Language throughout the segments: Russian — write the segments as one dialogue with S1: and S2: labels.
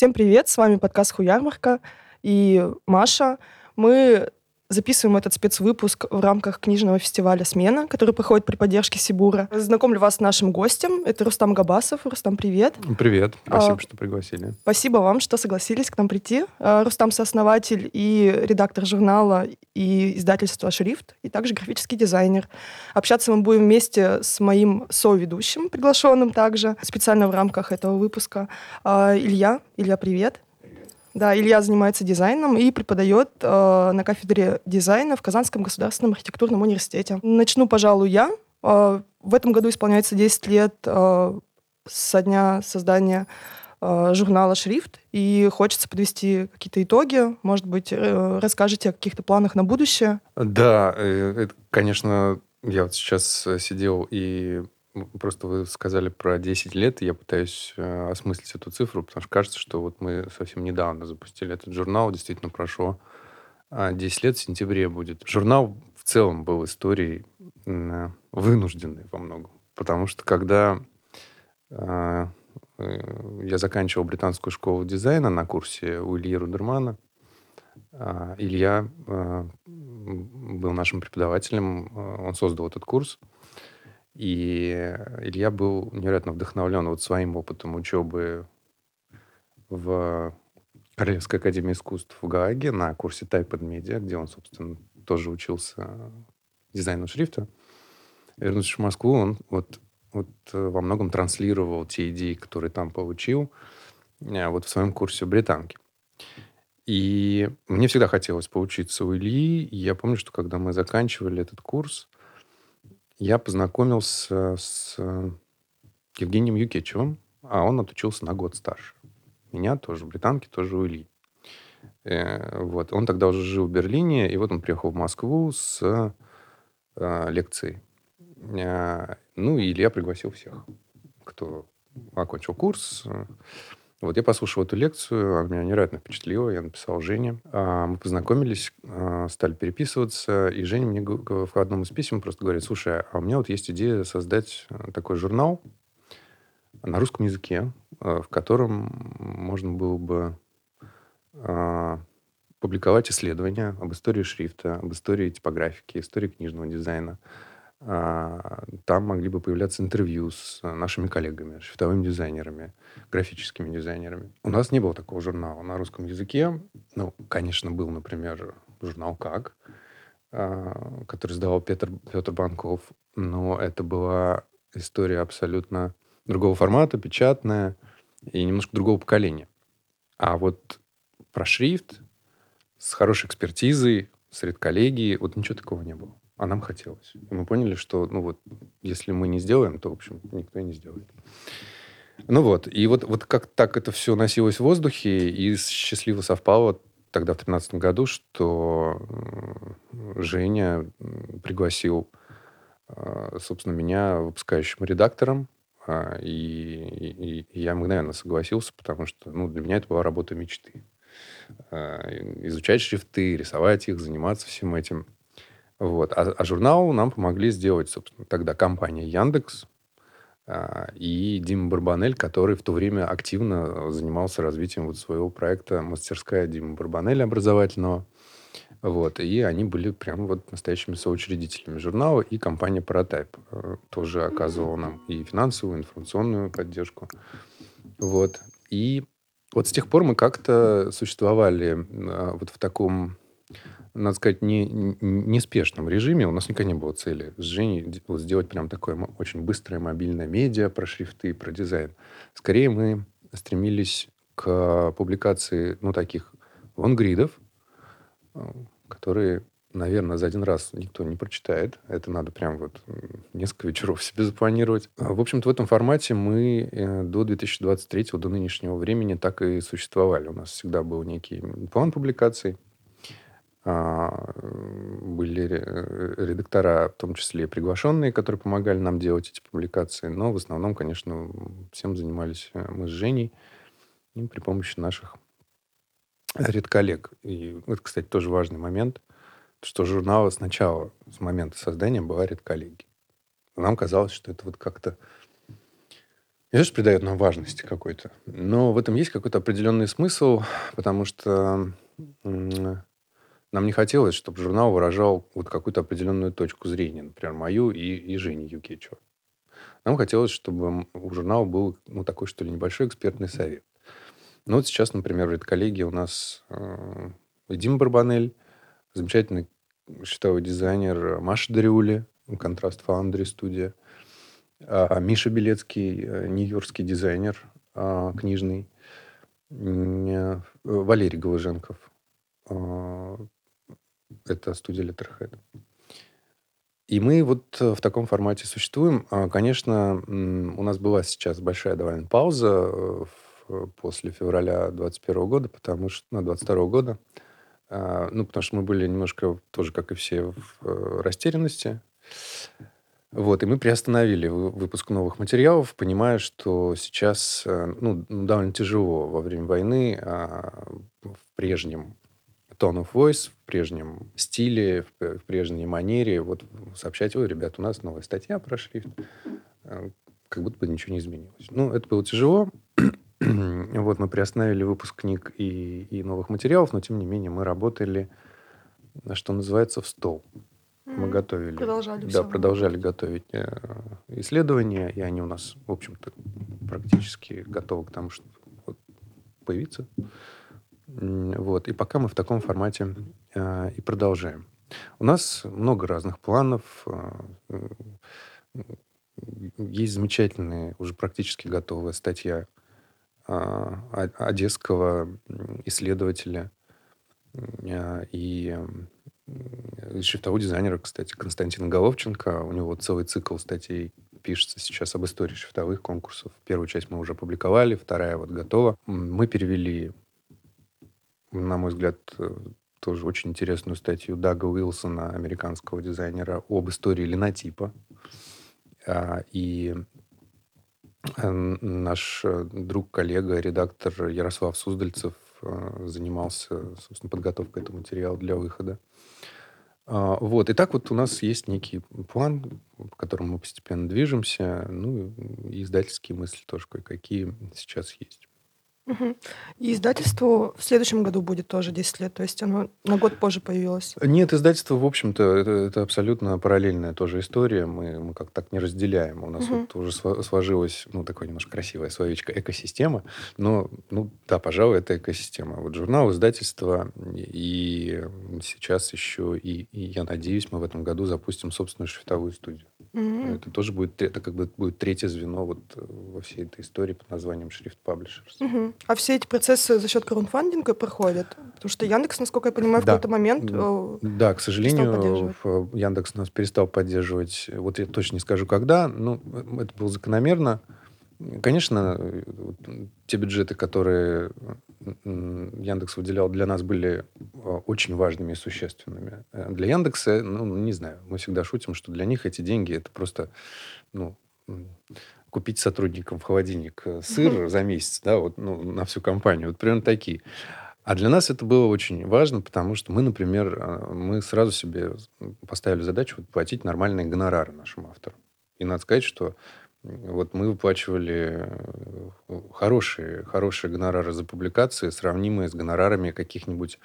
S1: Всем привет, с вами подкаст «Хуярмарка» и Маша. Мы записываем этот спецвыпуск в рамках книжного фестиваля «Смена», который проходит при поддержке Сибура. Знакомлю вас с нашим гостем. Это Рустам Габасов. Рустам, привет.
S2: Привет. Спасибо, а, что пригласили.
S1: Спасибо вам, что согласились к нам прийти. А, Рустам — сооснователь и редактор журнала и издательства «Шрифт», и также графический дизайнер. Общаться мы будем вместе с моим соведущим, приглашенным также, специально в рамках этого выпуска. А, Илья. Илья, привет. Да, Илья занимается дизайном и преподает э, на кафедре дизайна в Казанском государственном архитектурном университете. Начну, пожалуй, я. Э, в этом году исполняется 10 лет э, со дня создания э, журнала «Шрифт», и хочется подвести какие-то итоги. Может быть, э, расскажете о каких-то планах на будущее?
S2: Да, э, это, конечно, я вот сейчас сидел и Просто вы сказали про 10 лет, и я пытаюсь э, осмыслить эту цифру, потому что кажется, что вот мы совсем недавно запустили этот журнал, действительно прошло а 10 лет в сентябре будет. Журнал в целом был историей э, вынужденной во многом, потому что когда э, э, я заканчивал британскую школу дизайна на курсе у Ильи Рудермана, э, Илья э, был нашим преподавателем, э, он создал этот курс, и Илья был невероятно вдохновлен вот своим опытом учебы в Королевской академии искусств в Гааге на курсе Type and Media, где он, собственно, тоже учился дизайну шрифта. Вернувшись в Москву, он вот, вот во многом транслировал те идеи, которые там получил, э, вот в своем курсе британки. И мне всегда хотелось поучиться у Ильи. Я помню, что когда мы заканчивали этот курс, я познакомился с Евгением Юкечевым, а он отучился на год старше. Меня тоже, британки тоже у Ильи. Э, вот. Он тогда уже жил в Берлине, и вот он приехал в Москву с э, лекцией. Э, ну, и Илья пригласил всех, кто окончил курс. Вот я послушал эту лекцию, она меня невероятно впечатлила. Я написал Жене. А, мы познакомились, а, стали переписываться, и Женя мне в одном из писем просто говорит, слушай, а у меня вот есть идея создать э, такой журнал на русском языке, э, в котором можно было бы а, публиковать исследования об истории шрифта, об истории типографики, истории книжного дизайна, там могли бы появляться интервью с нашими коллегами, шрифтовыми дизайнерами, графическими дизайнерами. У нас не было такого журнала на русском языке. Ну, конечно, был, например, журнал «Как», а, который сдавал Петр, Петр Банков. Но это была история абсолютно другого формата, печатная и немножко другого поколения. А вот про шрифт с хорошей экспертизой, среди коллеги, вот ничего такого не было а нам хотелось. И мы поняли, что, ну вот, если мы не сделаем, то, в общем, никто и не сделает. Ну вот, и вот, вот как так это все носилось в воздухе, и счастливо совпало тогда, в 2013 году, что Женя пригласил, а, собственно, меня выпускающим редактором, а, и, и, и я мгновенно согласился, потому что ну, для меня это была работа мечты. А, изучать шрифты, рисовать их, заниматься всем этим – вот. А, а журнал нам помогли сделать, собственно, тогда компания Яндекс а, и Дима Барбанель, который в то время активно занимался развитием вот своего проекта «Мастерская Дима Барбанель» образовательного. Вот. И они были прям вот настоящими соучредителями журнала, и компания Prototype э, тоже оказывала нам и финансовую, и информационную поддержку. Вот. И вот с тех пор мы как-то существовали а, вот в таком надо сказать, не, неспешном режиме. У нас никогда не было цели с Женей сделать прям такое очень быстрое мобильное медиа про шрифты, про дизайн. Скорее мы стремились к публикации, ну, таких лонгридов, э, которые, наверное, за один раз никто не прочитает. Это надо прям вот несколько вечеров себе запланировать. А, в общем-то, в этом формате мы э, до 2023, до нынешнего времени так и существовали. У нас всегда был некий план публикаций. А, были редактора, в том числе приглашенные, которые помогали нам делать эти публикации. Но в основном, конечно, всем занимались э, мы с Женей и при помощи наших редколлег. И это, кстати, тоже важный момент, что журнала сначала, с момента создания, была редколлегия. Нам казалось, что это вот как-то что придает нам важности какой-то, но в этом есть какой-то определенный смысл, потому что нам не хотелось, чтобы журнал выражал вот какую-то определенную точку зрения, например, мою и, и Жени Юкичева. Нам хотелось, чтобы у журнала был ну, такой, что ли, небольшой экспертный совет. Ну вот сейчас, например, в редколлегии у нас э, Дима Барбанель, замечательный счетовой дизайнер Маша Дариули, Контраст Foundry студия, а Миша Белецкий, э, нью-йоркский дизайнер а, книжный, э, Валерий Голоженков, а, это студия Letterhead. И мы вот э, в таком формате существуем. А, конечно, у нас была сейчас большая довольно пауза э, после февраля 2021 года, потому что, ну, 22 года, а, ну, потому что мы были немножко тоже, как и все, в э, растерянности. Вот, и мы приостановили выпуск новых материалов, понимая, что сейчас ну, довольно тяжело во время войны а, в прежнем tone of voice, в прежнем стиле, в, в прежней манере, вот сообщать, ой, ребят, у нас новая статья про шрифт, э, как будто бы ничего не изменилось. Ну, это было тяжело. вот мы приостановили выпуск книг и, и новых материалов, но тем не менее мы работали, что называется, в стол. Мы готовили.
S1: Продолжали.
S2: Да, продолжали готовить э, исследования, и они у нас, в общем-то, практически готовы к тому, чтобы вот, появиться. Вот. И пока мы в таком формате э, и продолжаем. У нас много разных планов. Э, есть замечательная, уже практически готовая статья э, одесского исследователя э, и шрифтового дизайнера, кстати, Константина Головченко. У него целый цикл статей пишется сейчас об истории шрифтовых конкурсов. Первую часть мы уже опубликовали, вторая вот готова. Мы перевели на мой взгляд, э, тоже очень интересную статью Дага Уилсона, американского дизайнера, об истории линотипа. А, и э, наш э, друг, коллега, редактор Ярослав Суздальцев занимался, собственно, подготовкой этого материала для выхода. А, вот. И так вот у нас есть некий план, по которому мы постепенно движемся. Ну, и издательские мысли тоже кое-какие сейчас есть.
S1: И издательству в следующем году будет тоже 10 лет, то есть оно на год позже появилось.
S2: Нет, издательство, в общем-то, это, это абсолютно параллельная тоже история. Мы, мы как так не разделяем. У нас
S1: Мгм.
S2: вот уже сложилась, ну, такое немножко красивое словечко, экосистема. Но, ну, да, пожалуй, это экосистема. Вот журнал, издательство, и сейчас еще, и, и я надеюсь, мы в этом году запустим собственную шрифтовую студию.
S1: М.
S2: Это тоже будет, это как бы будет третье звено вот э, во всей этой истории под названием Шрифт Publishers.
S1: Мгм. А все эти процессы за счет краудфандинга проходят? Потому что Яндекс, насколько я понимаю, в
S2: Да.
S1: какой-то момент э,
S2: Да, к сожалению, в- Яндекс нас перестал поддерживать. Вот я точно не скажу, когда, но это было закономерно. Конечно, те бюджеты, которые Яндекс выделял, для нас были э, очень важными и существенными. Э, Для Яндекса, ну, не знаю, мы всегда шутим, что для них эти деньги это просто, ну, купить сотрудникам в холодильник э, сыр за месяц, да, вот, ну, на всю компанию. Вот примерно такие. А для нас это было очень важно, потому что мы, например, э, мы сразу себе поставили задачу вот, платить нормальные гонорары нашим авторам. И надо сказать, что вот мы выплачивали э, хорошие, хорошие гонорары за публикации, сравнимые с гонорарами каких-нибудь,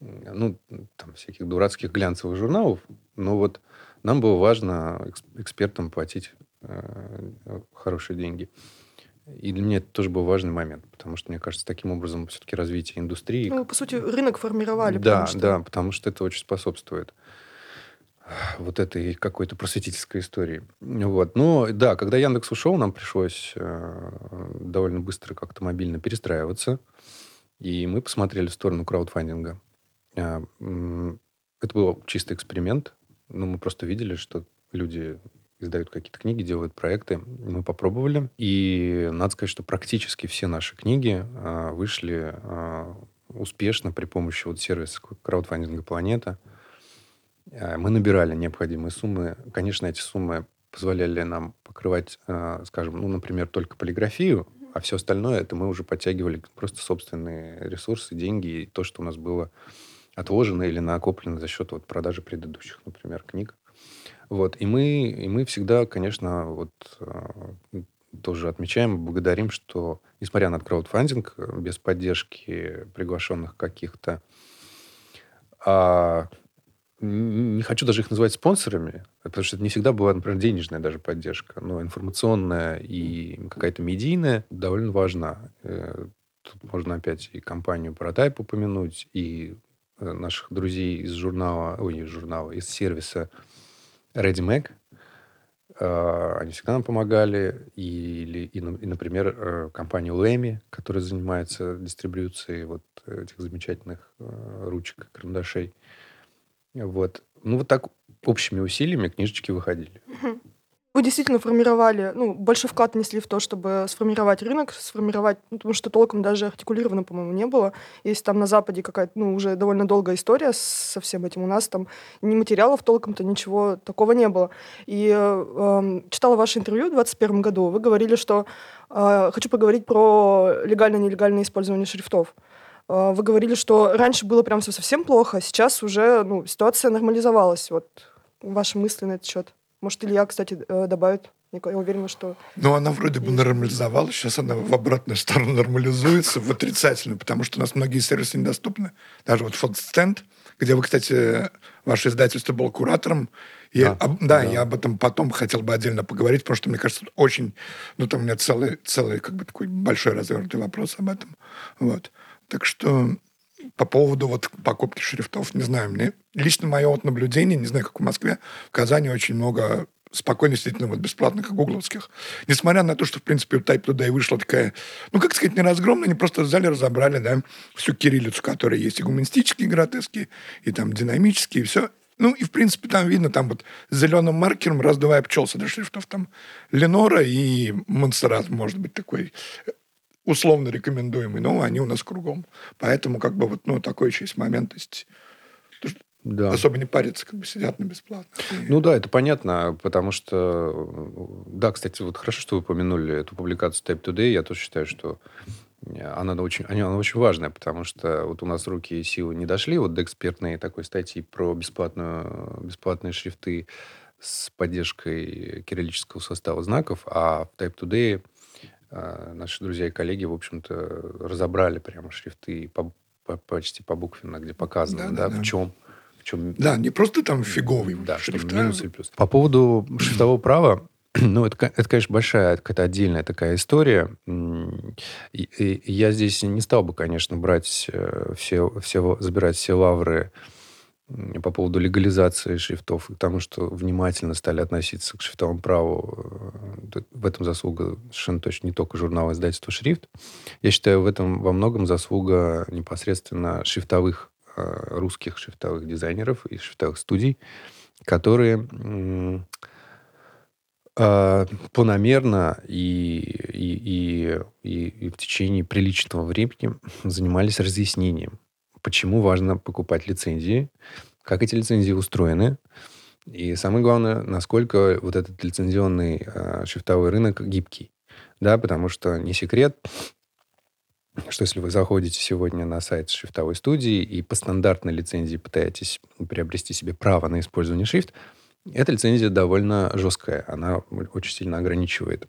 S2: ну, там, всяких дурацких глянцевых журналов. Но вот нам было важно экспертам платить э, хорошие деньги. И для меня это тоже был важный момент, потому что, мне кажется, таким образом все-таки развитие индустрии...
S1: Ну, по сути, рынок формировали.
S2: Да,
S1: что...
S2: да, потому что это очень способствует вот этой какой-то просветительской истории. Вот. Но да, когда Яндекс ушел, нам пришлось э, довольно быстро как-то мобильно перестраиваться. И мы посмотрели в сторону краудфандинга. Э, это был чистый эксперимент. Ну, мы просто видели, что люди издают какие-то книги, делают проекты. Мы попробовали. И надо сказать, что практически все наши книги э, вышли э, успешно при помощи вот сервиса краудфандинга «Планета». Э, мы набирали необходимые суммы. Конечно, эти суммы позволяли нам покрывать, э, скажем, ну, например, только полиграфию, а все остальное это мы уже подтягивали просто собственные ресурсы, деньги и то, что у нас было отложено или накоплено за счет вот продажи предыдущих, например, книг. Вот. И мы, и мы всегда, конечно, вот, тоже отмечаем, благодарим, что, несмотря на краудфандинг, без поддержки приглашенных каких-то, а, не хочу даже их называть спонсорами, потому что это не всегда была, например, денежная даже поддержка, но информационная и какая-то медийная довольно важна. Э, тут можно опять и компанию Prototype упомянуть, и э, наших друзей из журнала, ой, из журнала, из сервиса ReadyMac. Э, они всегда нам помогали. И, или, и, и например, компанию Lamy, которая занимается дистрибьюцией вот этих замечательных ручек, карандашей. Вот. Ну, вот так общими усилиями книжечки выходили.
S1: Вы действительно формировали, ну, большой вклад внесли в то, чтобы сформировать рынок, сформировать, ну, потому что толком даже артикулировано, по-моему, не было. Если там на Западе какая-то, ну, уже довольно долгая история со всем этим, у нас там ни материалов толком-то ничего такого не было. И э, читала ваше интервью в 2021 году, вы говорили, что э, хочу поговорить про легально-нелегальное использование шрифтов. Вы говорили, что раньше было прям все совсем плохо, а сейчас уже ну, ситуация нормализовалась. Вот ваши мысли на этот счет. Может, Илья, кстати, э, добавит? Я уверена, что...
S3: Ну, она вроде бы нормализовалась, сейчас она в обратную сторону нормализуется, в отрицательную, потому что у нас многие сервисы недоступны. Даже вот фотостенд, где вы, кстати, ваше издательство было куратором. И, да, об, да, да, я об этом потом хотел бы отдельно поговорить, потому что, мне кажется, очень... Ну, там у меня целый, целый как бы такой большой развернутый вопрос об этом. Вот. Так что по поводу вот покупки шрифтов, не знаю, мне лично мое вот наблюдение, не знаю, как в Москве, в Казани очень много спокойно, действительно, вот бесплатных гугловских. Несмотря на то, что, в принципе, Type туда и вышла такая, ну, как сказать, не разгромная, они просто взяли, разобрали, да, всю кириллицу, которая есть, и гуманистические гротески, и там динамические, и все. Ну, и, в принципе, там видно, там вот зеленым маркером раз-два обчелся до шрифтов. Там Ленора и Монсеррат, может быть, такой условно рекомендуемый, но они у нас кругом. Поэтому как бы вот, ну, такой еще есть момент, то есть да. особо не париться, как бы сидят на бесплатно.
S2: Ну да, это понятно, потому что, да, кстати, вот хорошо, что вы упомянули эту публикацию Type Today, я тоже считаю, что она очень, она очень важная, потому что вот у нас руки и силы не дошли вот до экспертной такой статьи про бесплатную, бесплатные шрифты с поддержкой кириллического состава знаков, а в Type Today наши друзья и коллеги, в общем-то, разобрали прямо шрифты по, по, почти по буквенно, где показано, да, да, да, в чем в чем...
S3: Да, не просто там фиговый
S2: да, шрифт, минус или плюс. По поводу шрифтового права, ну, это, это, конечно, большая, какая-то отдельная такая история. И, и я здесь не стал бы, конечно, брать э, все, все, забирать все лавры по поводу легализации шрифтов, и к тому, что внимательно стали относиться к шрифтовому праву. Э, в этом заслуга совершенно точно не только журнала издательства «Шрифт». Я считаю, в этом во многом заслуга непосредственно шрифтовых, э, русских шрифтовых дизайнеров и шрифтовых студий, которые э, планомерно и, и, и, и, и в течение приличного времени занимались разъяснением почему важно покупать лицензии, как эти лицензии устроены, и самое главное, насколько вот этот лицензионный э, шрифтовой рынок гибкий. Да, потому что не секрет, что если вы заходите сегодня на сайт шрифтовой студии и по стандартной лицензии пытаетесь приобрести себе право на использование шрифт, эта лицензия довольно жесткая. Она очень сильно ограничивает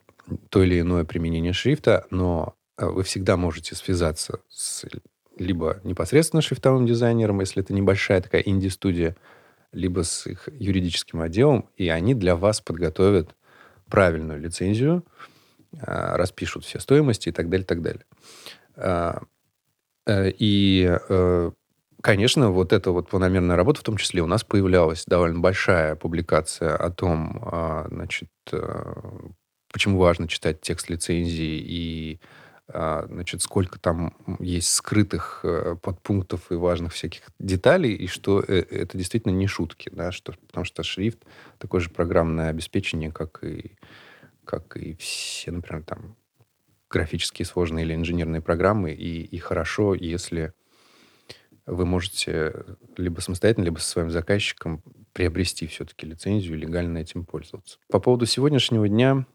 S2: то или иное применение шрифта, но э, вы всегда можете связаться с либо непосредственно шрифтовым дизайнером, если это небольшая такая инди-студия, либо с их юридическим отделом, и они для вас подготовят правильную лицензию, а, распишут все стоимости и так далее, так далее. А, э, и, э, конечно, вот эта вот планомерная работа, в том числе у нас появлялась довольно большая публикация о том, а, значит, э, почему важно читать текст лицензии и значит, сколько там есть скрытых э, подпунктов и важных всяких деталей, и что э, это действительно не шутки, да, что, потому что шрифт такое же программное обеспечение, как и, как и все, например, там, графические сложные или инженерные программы, и, и хорошо, если вы можете либо самостоятельно, либо со своим заказчиком приобрести все-таки лицензию и легально этим пользоваться. По поводу сегодняшнего дня, а,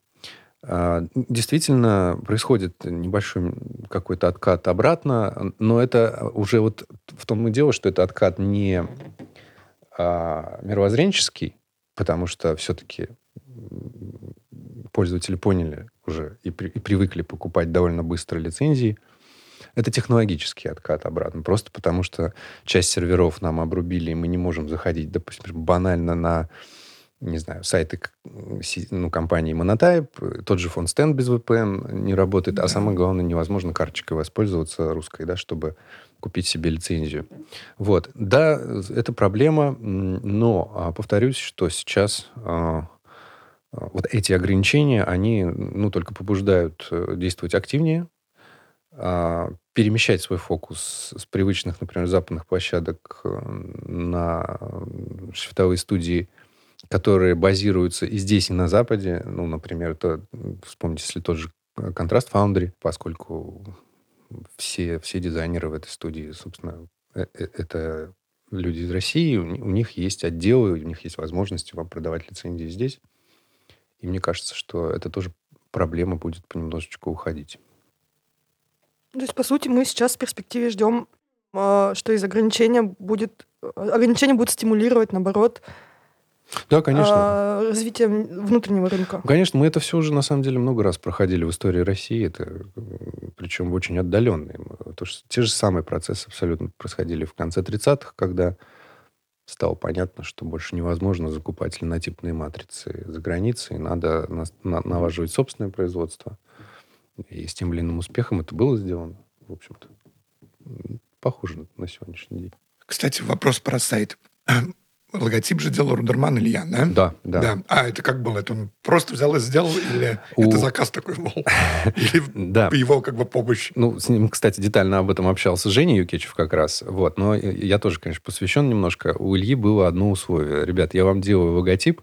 S2: действительно, происходит небольшой какой-то откат обратно, но это уже вот в том и дело, что это откат не а, мировоззренческий, потому что все-таки пользователи поняли уже и, при, и привыкли покупать довольно быстро лицензии. Это технологический откат обратно. Просто потому, что часть серверов нам обрубили, и мы не можем заходить, допустим, банально на не знаю, сайты ну, компании Monotype, тот же фон стенд без VPN не работает, да. а самое главное, невозможно карточкой воспользоваться русской, да, чтобы купить себе лицензию. Вот. Да, это проблема, но а, повторюсь, что сейчас а, а, вот эти ограничения, они ну, только побуждают э, действовать активнее, перемещать свой фокус с привычных, например, западных площадок э, на шрифтовые студии – которые базируются и здесь, и на Западе. Ну, например, это, вспомните, если тот же Contrast Foundry, поскольку все, все дизайнеры в этой студии, собственно, э, э, это люди из России, у них есть отделы, у них есть возможности вам продавать лицензии здесь. И мне кажется, что это тоже проблема будет понемножечку уходить.
S1: То есть, по сути, мы сейчас в перспективе ждем, а, что из ограничения будет... Ограничения будут стимулировать, наоборот,
S2: да, конечно.
S1: А, развитие внутреннего рынка.
S2: Конечно, мы это все уже на самом деле много раз проходили в истории России, это причем очень отдаленные. То, что те же самые процессы абсолютно происходили в конце 30-х, когда стало понятно, что больше невозможно закупать линотипные матрицы за границей, надо на, на, налаживать собственное производство. И с тем или иным успехом это было сделано, в общем-то. Похоже на сегодняшний день.
S3: Кстати, вопрос про сайт. Логотип же делал Рудерман Илья, да?
S2: Да, да. да.
S3: А это как было? Это он просто взял и сделал, или У... это заказ такой был? Или да. его как бы помощь?
S2: Ну, с ним, кстати, детально об этом общался Женя Юкичев как раз. Вот. Но я тоже, конечно, посвящен немножко. У Ильи было одно условие. Ребят, я вам делаю логотип,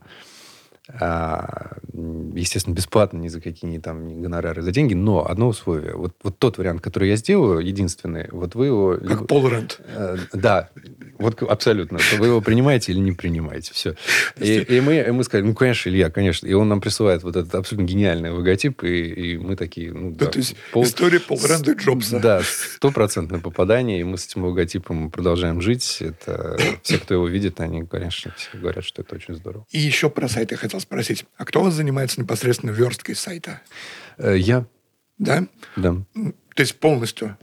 S2: естественно, бесплатно, ни за какие там ни гонорары за деньги, но одно условие. Вот, вот тот вариант, который я сделаю, единственный, вот вы его...
S3: Как либо, Пол Рент.
S2: Э, да, вот абсолютно. Вы его принимаете или не принимаете. Все. И, и, мы, и мы сказали, ну, конечно, Илья, конечно. И он нам присылает вот этот абсолютно гениальный логотип, и, и мы такие... Ну,
S3: да, да, то есть пол... история Пол Ренда и Джобса.
S2: Да, стопроцентное попадание, и мы с этим логотипом продолжаем жить. Это все, кто его видит, они, конечно, все говорят, что это очень здорово.
S3: И еще про сайт я хотел хотел спросить, а кто у вас занимается непосредственно версткой сайта?
S2: Э, я.
S3: Да?
S2: Да.
S3: То есть полностью?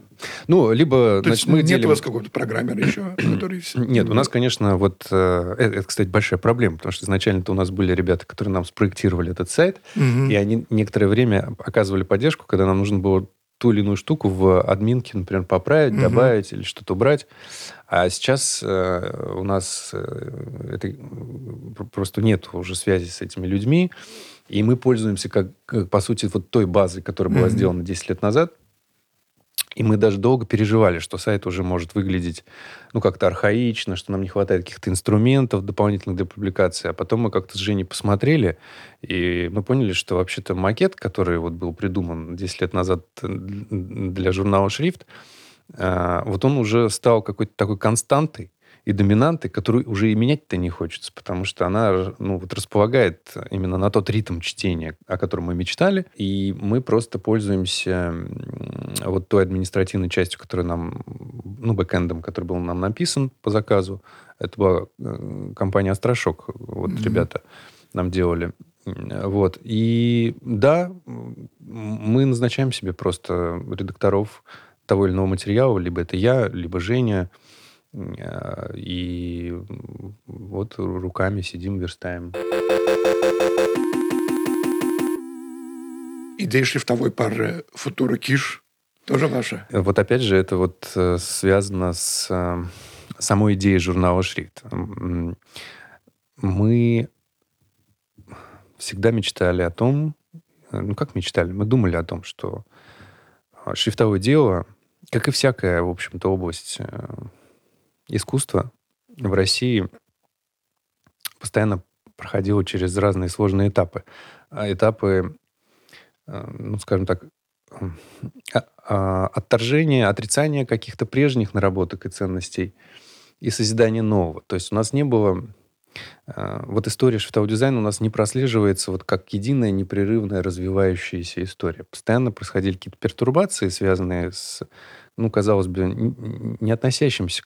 S2: Ну, либо...
S3: То значит, есть мы нет делим... у вас какого-то программера еще, который...
S2: Нет, у нас, конечно, вот... Э, это, это, кстати, большая проблема, потому что изначально-то у нас были ребята, которые нам спроектировали этот сайт, угу. и они некоторое время оказывали поддержку, когда нам нужно было ту или иную штуку в админке, например, поправить, угу. добавить или что-то убрать. А сейчас э, у нас э, это, просто нет уже связи с этими людьми, и мы пользуемся, как, как по сути, вот той базой, которая была угу. сделана 10 лет назад, и мы даже долго переживали, что сайт уже может выглядеть, ну, как-то архаично, что нам не хватает каких-то инструментов дополнительных для публикации. А потом мы как-то с Женей посмотрели, и мы поняли, что вообще-то макет, который вот был придуман 10 лет назад для журнала «Шрифт», а, вот он уже стал какой-то такой константой, и доминанты, которую уже и менять-то не хочется, потому что она ну, вот располагает именно на тот ритм чтения, о котором мы мечтали, и мы просто пользуемся вот той административной частью, которая нам, ну, бэкэндом, который был нам написан по заказу. Это была э, компания «Астрошок», вот mm-hmm. ребята нам делали. Вот. И да, мы назначаем себе просто редакторов того или иного материала, либо это я, либо Женя, и вот руками сидим, верстаем.
S3: Идея шрифтовой пары Футура Киш тоже ваша?
S2: Вот опять же, это вот э, связано с э, самой идеей журнала «Шрифт». Мы всегда мечтали о том, ну как мечтали, мы думали о том, что шрифтовое дело, как и всякая, в общем-то, область искусство в России постоянно проходило через разные сложные этапы. А этапы, э, ну, скажем так, а, а, отторжения, отрицания каких-то прежних наработок и ценностей и созидания нового. То есть у нас не было... Э, вот история шрифтового у нас не прослеживается вот как единая непрерывная развивающаяся история. Постоянно происходили какие-то пертурбации, связанные с, ну, казалось бы, не относящимся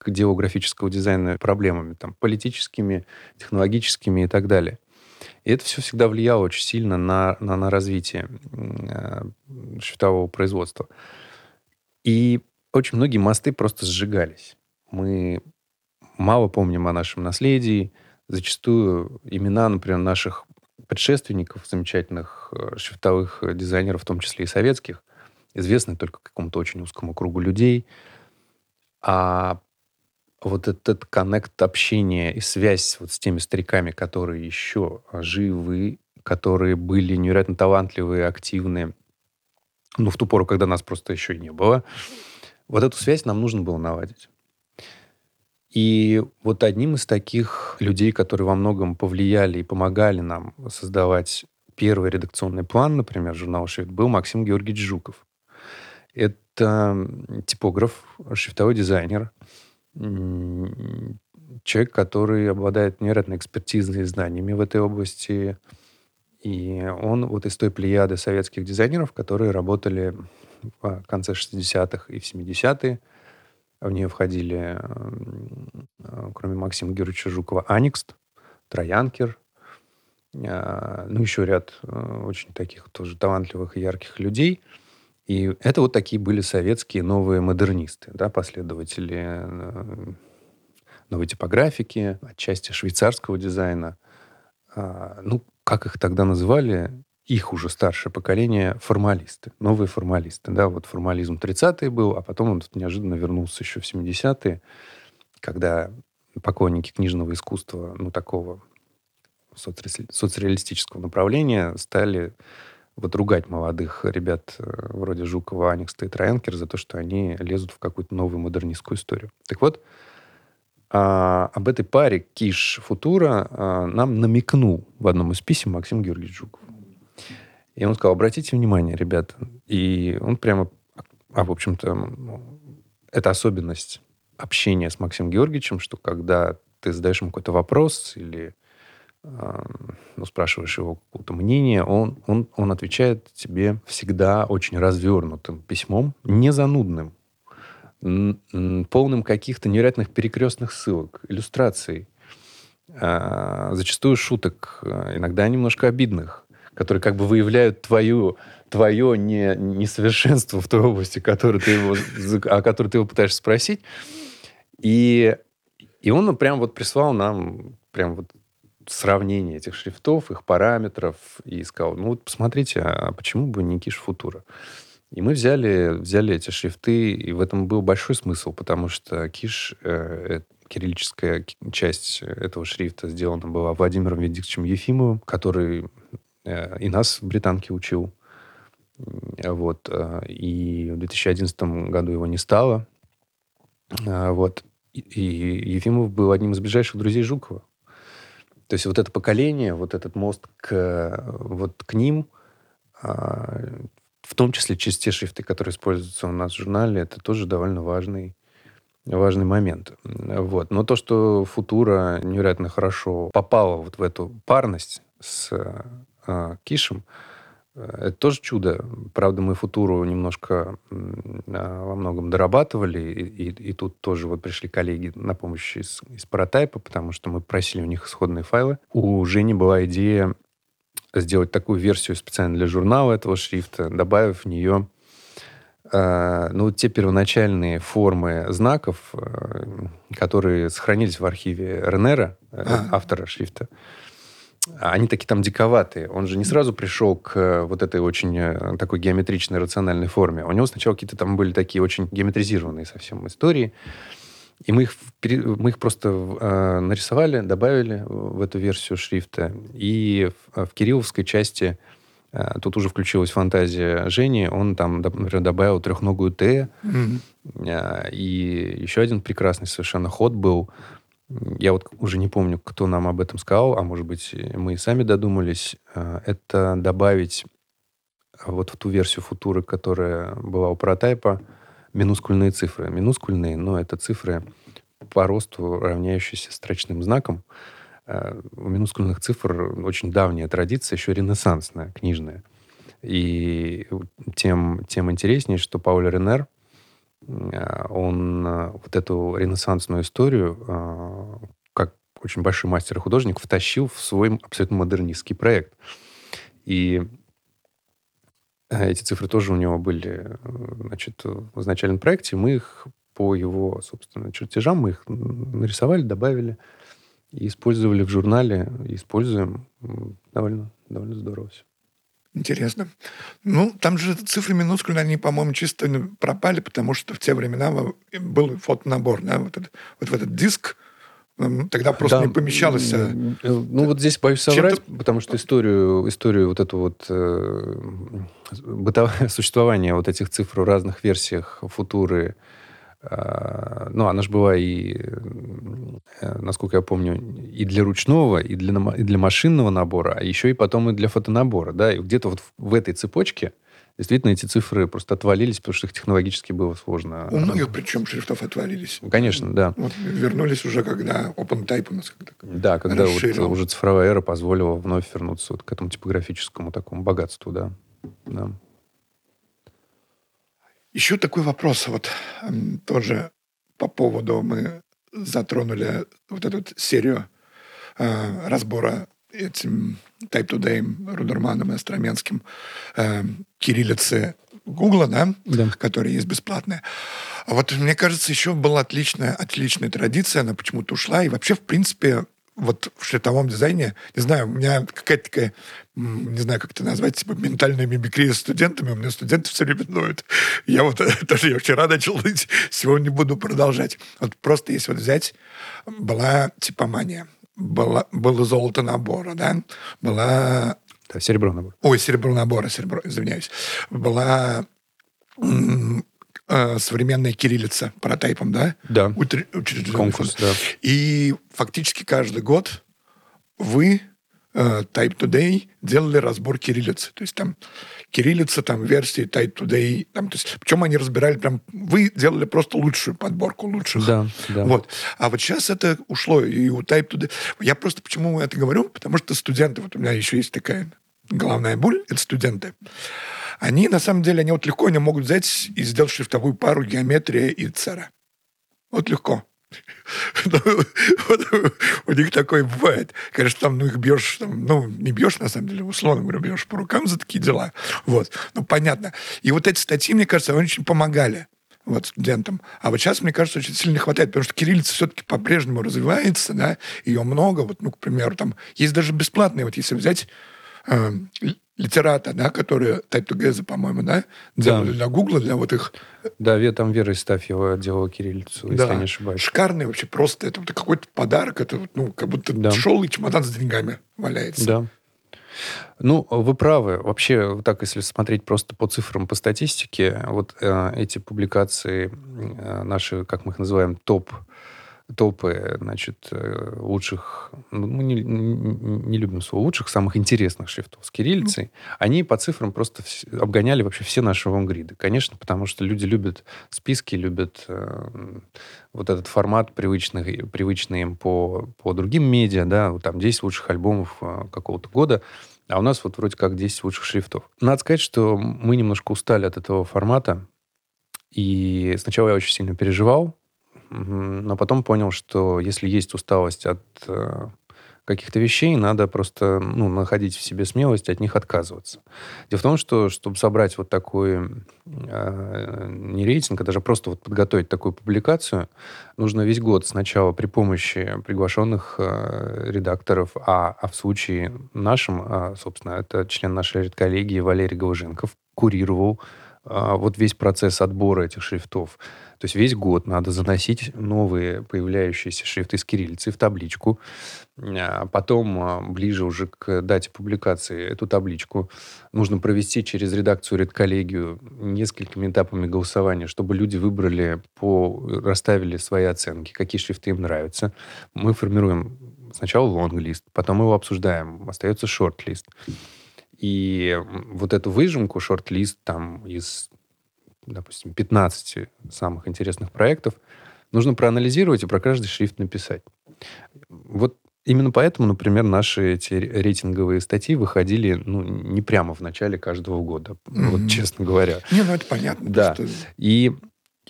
S2: к делу графического дизайна проблемами, там, политическими, технологическими и так далее. И это все всегда влияло очень сильно на, на, на развитие э, шрифтового производства. И очень многие мосты просто сжигались. Мы мало помним о нашем наследии. Зачастую имена, например, наших предшественников, замечательных э, шрифтовых дизайнеров, в том числе и советских, известны только какому-то очень узкому кругу людей. А вот этот коннект общения и связь вот с теми стариками, которые еще живы, которые были невероятно талантливые, активные, ну, в ту пору, когда нас просто еще и не было, вот эту связь нам нужно было наладить. И вот одним из таких людей, которые во многом повлияли и помогали нам создавать первый редакционный план, например, журнала «Шрифт», был Максим Георгиевич Жуков. Это типограф, шрифтовой дизайнер, человек, который обладает невероятной экспертизой и знаниями в этой области. И он вот из той плеяды советских дизайнеров, которые работали в конце 60-х и в 70-е. В нее входили, э, кроме Максима Георгиевича Жукова, Аникст, Троянкер, э, ну, еще ряд э, очень таких тоже талантливых и ярких людей – и это вот такие были советские новые модернисты, да, последователи э, новой типографики, отчасти швейцарского дизайна. А, ну, как их тогда называли, их уже старшее поколение формалисты, новые формалисты. Да, вот формализм 30-е был, а потом он неожиданно вернулся еще в 70-е, когда поклонники книжного искусства, ну, такого соцреалистического направления стали вот ругать молодых ребят э, вроде Жукова, Аникста и Троянкер за то, что они лезут в какую-то новую модернистскую историю. Так вот, а, об этой паре Киш Футура а, нам намекнул в одном из писем Максим Георгиевич Жуков. И он сказал, обратите внимание, ребята. И он прямо, а в общем-то, это особенность общения с Максимом Георгиевичем, что когда ты задаешь ему какой-то вопрос или ну, спрашиваешь его какое-то мнение, он, он, он отвечает тебе всегда очень развернутым письмом, не занудным, полным каких-то невероятных перекрестных ссылок, иллюстраций, а, зачастую шуток, а, иногда немножко обидных, которые как бы выявляют твою, твое не, несовершенство в той области, которую ты его, о которой ты его пытаешься спросить. И, и он прям вот прислал нам прям вот сравнение этих шрифтов, их параметров, и сказал, ну вот посмотрите, а почему бы не Киш Футура? И мы взяли, взяли эти шрифты, и в этом был большой смысл, потому что Киш, э, кириллическая часть этого шрифта сделана была Владимиром Венедиктовичем Ефимовым, который э, и нас в британке учил. Вот. Э, и в 2011 году его не стало. Э, вот. И Ефимов был одним из ближайших друзей Жукова. То есть вот это поколение, вот этот мост к, вот к ним, а, в том числе через те шрифты, которые используются у нас в журнале, это тоже довольно важный, важный момент. Вот. Но то, что Футура невероятно хорошо попала вот в эту парность с э, Кишем, это тоже чудо. Правда, мы футуру немножко а, во многом дорабатывали, и, и, и тут тоже вот пришли коллеги на помощь из, из паратайпа, потому что мы просили у них исходные файлы. У Жени была идея сделать такую версию специально для журнала этого шрифта, добавив в нее э, ну, те первоначальные формы знаков, э, которые сохранились в архиве Ренера, э, автора шрифта они такие там диковатые. Он же не сразу пришел к э, вот этой очень э, такой геометричной, рациональной форме. У него сначала какие-то там были такие очень геометризированные совсем истории. И мы их, мы их просто э, нарисовали, добавили в эту версию шрифта. И в, в кирилловской части э, тут уже включилась фантазия Жени. Он там, например, добавил трехногую Т. Mm-hmm. Э, и еще один прекрасный совершенно ход был я вот уже не помню, кто нам об этом сказал, а может быть, мы и сами додумались, э, это добавить вот в ту версию футуры, которая была у прототипа, минускульные цифры. Минускульные, но это цифры по росту, равняющиеся строчным знаком. Э, у минускульных цифр очень давняя традиция, еще ренессансная, книжная. И тем, тем интереснее, что Пауль Ренер – он э, вот эту ренессансную историю, э, как очень большой мастер и художник, втащил в свой абсолютно модернистский проект. И эти цифры тоже у него были значит, в изначальном проекте. Мы их по его, собственно, чертежам, мы их нарисовали, добавили и использовали в журнале. Используем довольно, довольно здорово все.
S3: Интересно. Ну, там же цифры минускульные, они, по-моему, чисто пропали, потому что в те времена был фотонабор, да, вот, этот, вот в этот диск, тогда просто да, не помещалось. А
S2: ну, вот здесь боюсь соврать, потому что историю, историю вот эту вот э, бытовое существование вот этих цифр в разных версиях футуры, э, ну, она же была и, э, насколько я помню, и для ручного, и для, и для машинного набора, а еще и потом и для фотонабора, да, и где-то вот в, этой цепочке действительно эти цифры просто отвалились, потому что их технологически было сложно.
S3: У многих причем шрифтов отвалились.
S2: Конечно, да.
S3: Вот вернулись уже, когда OpenType у нас когда
S2: Да, когда вот уже цифровая эра позволила вновь вернуться вот к этому типографическому такому богатству, да. да.
S3: Еще такой вопрос, вот тоже по поводу мы затронули вот эту серию э, разбора этим Type Today, Рудерманом и Остроменским э, кириллицы Гугла, да,
S2: да,
S3: которая есть бесплатная. А вот мне кажется, еще была отличная, отличная традиция, она почему-то ушла. И вообще, в принципе, вот в шрифтовом дизайне, не знаю, у меня какая-то такая, не знаю, как это назвать, типа ментальная мимикрия с студентами. У меня студенты все время ноют. Я вот тоже я вчера начал ныть, сегодня буду продолжать. Вот просто если вот взять, была типомания было, было золото набора, да, была...
S2: Да, серебро набора.
S3: Ой, серебро набора, серебро, извиняюсь. Была э, современная кириллица прототипом, да?
S2: Да.
S3: Утр...
S2: Конкурс, да.
S3: И фактически каждый год вы Э, Type Today делали разбор кириллицы. То есть там кириллица, там версии Type Today. Там, то есть, причем они разбирали прям... Вы делали просто лучшую подборку лучших.
S2: Да, да.
S3: Вот. А вот сейчас это ушло и у Type Today. Я просто почему это говорю? Потому что студенты, вот у меня еще есть такая главная боль, это студенты. Они, на самом деле, они вот легко они могут взять и сделать шрифтовую пару геометрия и цера. Вот легко. У них такое бывает. Конечно, там, ну, их бьешь, там, ну, не бьешь, на самом деле, условно говоря, бьешь по рукам за такие дела. Вот. Ну, понятно. И вот эти статьи, мне кажется, они очень помогали вот, студентам. А вот сейчас, мне кажется, очень сильно не хватает, потому что кириллица все-таки по-прежнему развивается, да, ее много. Вот, ну, к примеру, там есть даже бесплатные, вот если взять э, литерата, да, которые Type Together, по-моему, да, делали да. для Гугла, для вот их...
S2: Да, там Вера Истафьева делала кириллицу, да. если я не ошибаюсь.
S3: Шикарный вообще, просто это, какой-то подарок, это ну, как будто да. шел и чемодан с деньгами валяется.
S2: Да. Ну, вы правы. Вообще, так, если смотреть просто по цифрам, по статистике, вот э, эти публикации, э, наши, как мы их называем, топ топы, значит, э, лучших, ну, мы не, не любим слово лучших, самых интересных шрифтов с кириллицей, mm. они по цифрам просто обгоняли вообще все наши вангриды. Конечно, потому что люди любят списки, любят э, вот этот формат, привычный, привычный им по, по другим медиа, да, там 10 лучших альбомов э, какого-то года, а у нас вот вроде как 10 лучших шрифтов. Надо сказать, что мы немножко устали от этого формата, и сначала я очень сильно переживал, но потом понял, что если есть усталость от э, каких-то вещей, надо просто ну, находить в себе смелость от них отказываться. Дело в том, что чтобы собрать вот такой э, не рейтинг, а даже просто вот подготовить такую публикацию, нужно весь год сначала при помощи приглашенных э, редакторов, а, а в случае нашем, э, собственно, это член нашей редколлегии Валерий Головженков, курировал э, вот весь процесс отбора этих шрифтов. То есть весь год надо заносить новые появляющиеся шрифты с кириллицы в табличку. А потом, а, ближе уже к дате публикации, эту табличку нужно провести через редакцию редколлегию несколькими этапами голосования, чтобы люди выбрали, по, расставили свои оценки, какие шрифты им нравятся. Мы формируем сначала лонг-лист, потом его обсуждаем, остается шорт-лист. И вот эту выжимку, шорт-лист там из допустим, 15 самых интересных проектов, нужно проанализировать и про каждый шрифт написать. Вот именно поэтому, например, наши эти рейтинговые статьи выходили ну, не прямо в начале каждого года, mm-hmm. вот честно говоря.
S3: Не, ну это понятно.
S2: Да. Что... И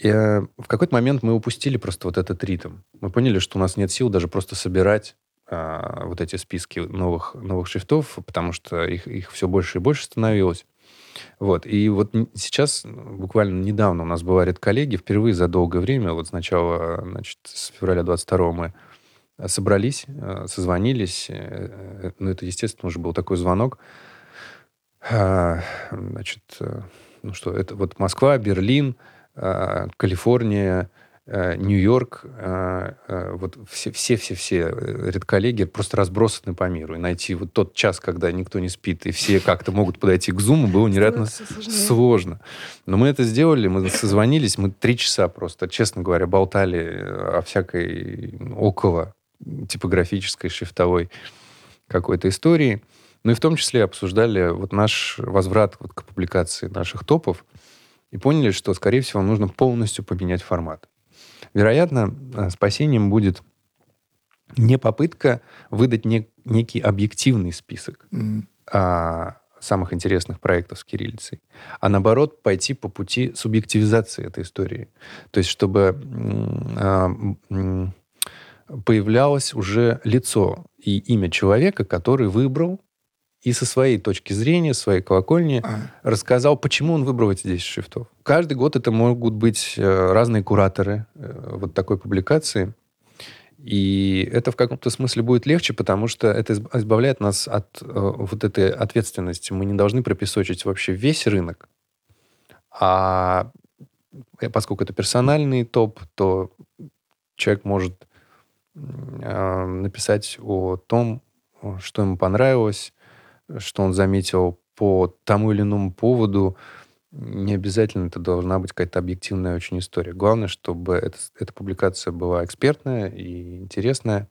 S2: э, в какой-то момент мы упустили просто вот этот ритм. Мы поняли, что у нас нет сил даже просто собирать а, вот эти списки новых, новых шрифтов, потому что их, их все больше и больше становилось. Вот. И вот сейчас, буквально недавно у нас была редколлегия, впервые за долгое время, вот сначала, значит, с февраля 22 мы собрались, э, созвонились. Э, э, ну, это, естественно, уже был такой звонок. А, значит, ну что, это вот Москва, Берлин, Калифорния, Нью-Йорк, вот все-все-все редколлеги просто разбросаны по миру. И найти вот тот час, когда никто не спит, и все как-то могут подойти к Зуму, было невероятно сложно. Но мы это сделали, мы созвонились, мы три часа просто, честно говоря, болтали о всякой около типографической, шрифтовой какой-то истории. Ну и в том числе обсуждали вот наш возврат вот к публикации наших топов и поняли, что, скорее всего, нужно полностью поменять формат. Вероятно, э, спасением будет не попытка выдать не, некий объективный список mm. а, самых интересных проектов с кириллицей, а наоборот пойти по пути субъективизации этой истории. То есть, чтобы а, появлялось уже лицо и имя человека, который выбрал и со своей точки зрения, своей колокольни а. рассказал, почему он выбрал эти 10 шрифтов. Каждый год это могут быть э, разные кураторы э, вот такой публикации. И это в каком-то смысле будет легче, потому что это избавляет нас от э, вот этой ответственности. Мы не должны пропесочить вообще весь рынок. А поскольку это персональный топ, то человек может написать о том, что ему понравилось, что он заметил по тому или иному поводу. Не обязательно это должна быть какая-то объективная очень история. Главное, чтобы это, эта публикация была экспертная и интересная.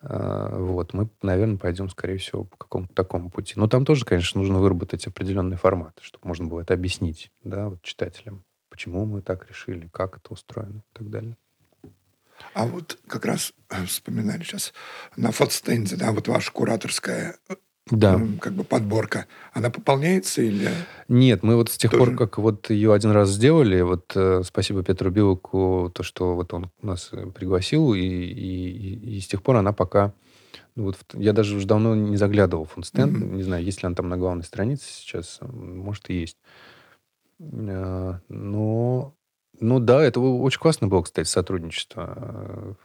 S2: А, вот, мы, наверное, пойдем, скорее всего, по какому-то такому пути. Но там тоже, конечно, нужно выработать определенный формат, чтобы можно было это объяснить да, вот читателям, почему мы так решили, как это устроено и так далее.
S3: А вот как раз э, вспоминали сейчас на фотостенде, да, вот ваша кураторская э,
S2: да.
S3: как бы подборка, она пополняется или...
S2: Нет, мы вот с тех Тоже... пор, как вот ее один раз сделали, вот э, спасибо Петру Билоку, то, что вот он нас э, пригласил, и, и, и с тех пор она пока... Ну, вот, я даже уже давно не заглядывал в фондстенд, mm-hmm. не знаю, есть ли она там на главной странице сейчас, может, и есть. Но ну да, это очень классно было, кстати, сотрудничество.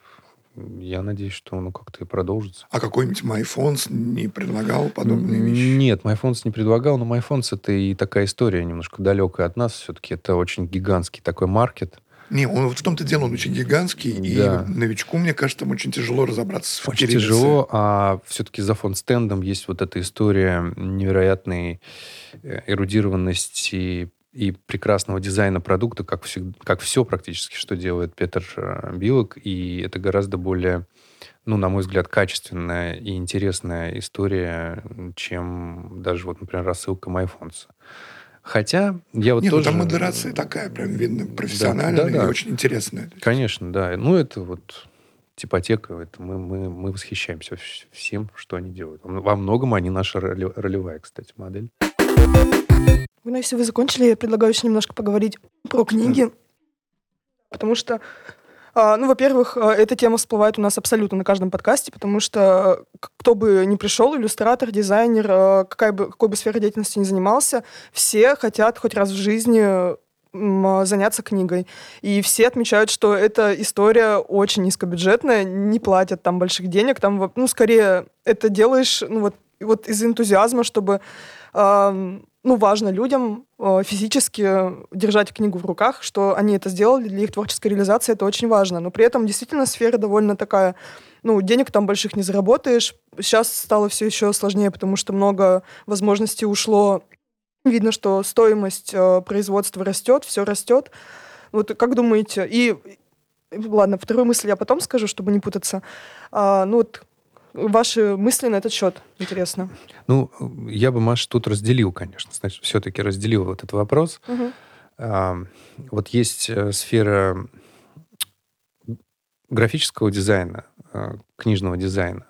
S2: Я надеюсь, что оно как-то и продолжится.
S3: А какой-нибудь MyFonts не предлагал подобные вещи?
S2: Нет, MyFonts не предлагал, но MyFonts это и такая история немножко далекая от нас. Все-таки это очень гигантский такой маркет.
S3: Не, он в том-то дело, он очень гигантский, да. и новичку, мне кажется, там очень тяжело разобраться
S2: в Очень кириллице. тяжело, а все-таки за фонд-стендом есть вот эта история невероятной э, эрудированности и прекрасного дизайна продукта, как, всегда, как все практически, что делает Петр э, Билок, и это гораздо более, ну, на мой взгляд, качественная и интересная история, чем даже вот, например, рассылка MyFonts. Хотя я вот
S3: Нет,
S2: тоже...
S3: Ну, там модерация такая, прям видно, профессиональная да, да, да. и очень интересная.
S2: Конечно, да. Ну, это вот типотека, это мы, мы, мы восхищаемся всем, что они делают. Во многом они наша ролевая, кстати, модель.
S1: Ну, если вы закончили, я предлагаю еще немножко поговорить про книги. Потому что, а, ну, во-первых, а, эта тема всплывает у нас абсолютно на каждом подкасте, потому что кто бы ни пришел, иллюстратор, дизайнер, а, какая бы, какой бы сферой деятельности ни занимался, все хотят хоть раз в жизни заняться книгой. И все отмечают, что эта история очень низкобюджетная, не платят там больших денег, там, ну, скорее это делаешь, ну, вот, вот из энтузиазма, чтобы ну, важно людям э, физически держать книгу в руках, что они это сделали для их творческой реализации, это очень важно. Но при этом действительно сфера довольно такая, ну, денег там больших не заработаешь. Сейчас стало все еще сложнее, потому что много возможностей ушло. Видно, что стоимость э, производства растет, все растет. Вот как думаете? И ладно, вторую мысль я потом скажу, чтобы не путаться. А, ну вот ваши мысли на этот счет? Интересно.
S2: Ну, я бы, Маша, тут разделил, конечно. Значит, все-таки разделил вот этот вопрос. Угу. А, вот есть э, сфера графического дизайна, э, книжного дизайна.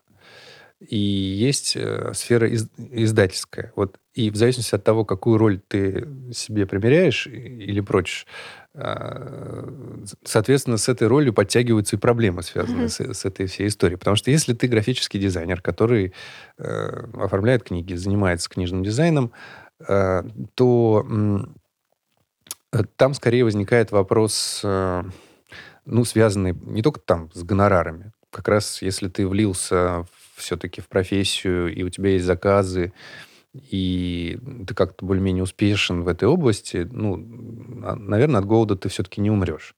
S2: И есть э, сфера из, издательская. Вот, и в зависимости от того, какую роль ты себе примеряешь или прочишь, э, соответственно, с этой ролью подтягиваются и проблемы, связанные mm-hmm. с, с этой всей историей. Потому что если ты графический дизайнер, который э, оформляет книги, занимается книжным дизайном, э, то э, там скорее возникает вопрос, э, ну, связанный не только там с гонорарами. Как раз если ты влился все-таки в профессию, и у тебя есть заказы, и ты как-то более-менее успешен в этой области, ну, а, наверное, от голода ты все-таки не умрешь.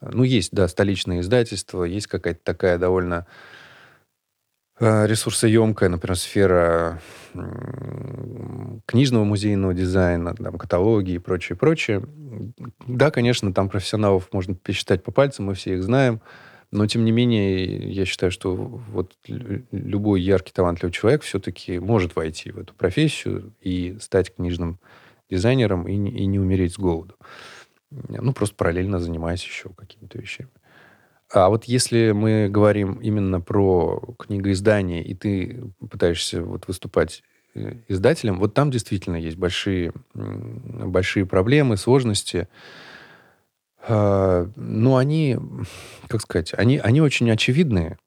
S2: Ну, есть, да, столичное издательство, есть какая-то такая довольно э, ресурсоемкая, например, сфера книжного музейного дизайна, там, каталоги и прочее, прочее. Да, конечно, там профессионалов можно пересчитать по пальцам, мы все их знаем. Но, тем не менее, я считаю, что вот любой яркий, талантливый человек все-таки может войти в эту профессию и стать книжным дизайнером и не, и не умереть с голоду. Ну, просто параллельно занимаясь еще какими-то вещами. А вот если мы говорим именно про книгоиздание, и ты пытаешься вот выступать э, издателем, вот там действительно есть большие, большие проблемы, сложности. А, но они, как сказать, они, они очень очевидные.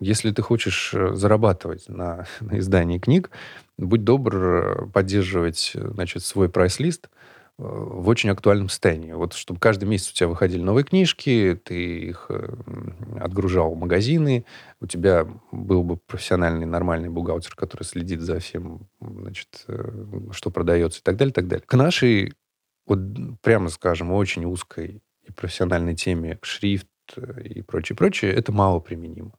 S2: Если ты хочешь э, зарабатывать на, на издании книг, будь добр э, поддерживать значит, свой прайс-лист – в очень актуальном состоянии. Вот чтобы каждый месяц у тебя выходили новые книжки, ты их э, отгружал в магазины, у тебя был бы профессиональный, нормальный бухгалтер, который следит за всем, значит, э, что продается и так далее, и так далее. К нашей, вот прямо скажем, очень узкой и профессиональной теме шрифт э, и прочее, прочее, это мало применимо.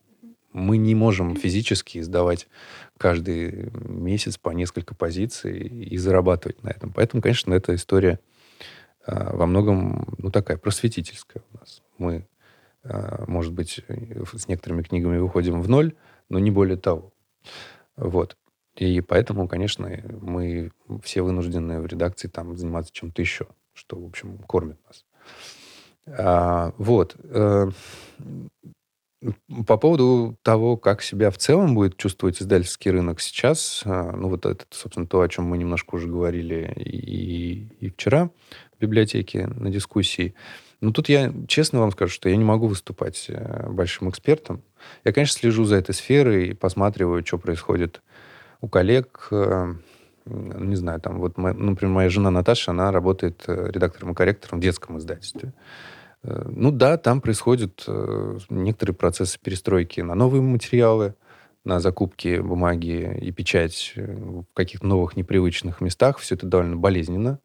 S2: Мы не можем физически издавать каждый месяц по несколько позиций и зарабатывать на этом. Поэтому, конечно, эта история а, во многом, ну, такая просветительская у нас. Мы, а, может быть, с некоторыми книгами выходим в ноль, но не более того. Вот. И поэтому, конечно, мы все вынуждены в редакции там заниматься чем-то еще, что, в общем, кормит нас. А, вот. Э, по поводу того, как себя в целом будет чувствовать издательский рынок сейчас, а, ну вот это, собственно, то, о чем мы немножко уже говорили и, и вчера в библиотеке на дискуссии. Но тут я честно вам скажу, что я не могу выступать э, большим экспертом. Я, конечно, слежу за этой сферой и посматриваю, что происходит у коллег. Э, не знаю, там вот, например, моя жена Наташа, она работает редактором и корректором в детском издательстве. Ну да, там происходят э, некоторые процессы перестройки на новые материалы, на закупки бумаги и печать э, в каких-то новых непривычных местах. Все это довольно болезненно.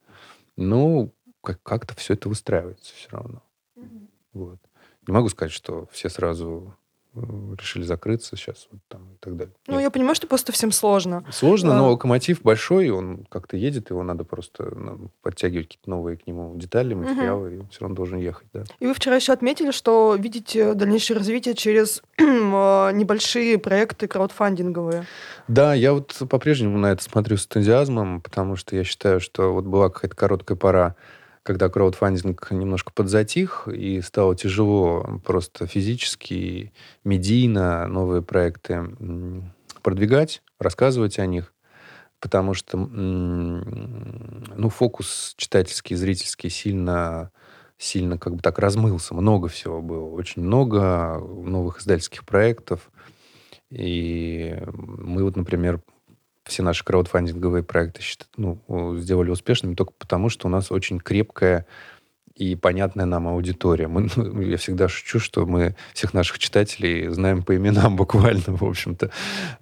S2: Но как-то все это выстраивается все равно. Mm-hmm. Вот. Не могу сказать, что все сразу решили закрыться сейчас вот там и так далее.
S1: Ну, Нет. я понимаю, что просто всем сложно.
S2: Сложно, а... но локомотив большой, он как-то едет, его надо просто ну, подтягивать какие-то новые к нему детали, материалы, угу. и он все равно должен ехать, да.
S1: И вы вчера еще отметили, что видите дальнейшее развитие через а, небольшие проекты краудфандинговые.
S2: Да, я вот по-прежнему на это смотрю с энтузиазмом, потому что я считаю, что вот была какая-то короткая пора когда краудфандинг немножко подзатих, и стало тяжело просто физически, медийно новые проекты продвигать, рассказывать о них, потому что ну, фокус читательский, зрительский сильно сильно как бы так размылся. Много всего было. Очень много новых издательских проектов. И мы вот, например, все наши краудфандинговые проекты ну, сделали успешными только потому, что у нас очень крепкая и понятная нам аудитория. Мы, ну, я всегда шучу, что мы всех наших читателей знаем по именам буквально, в общем-то.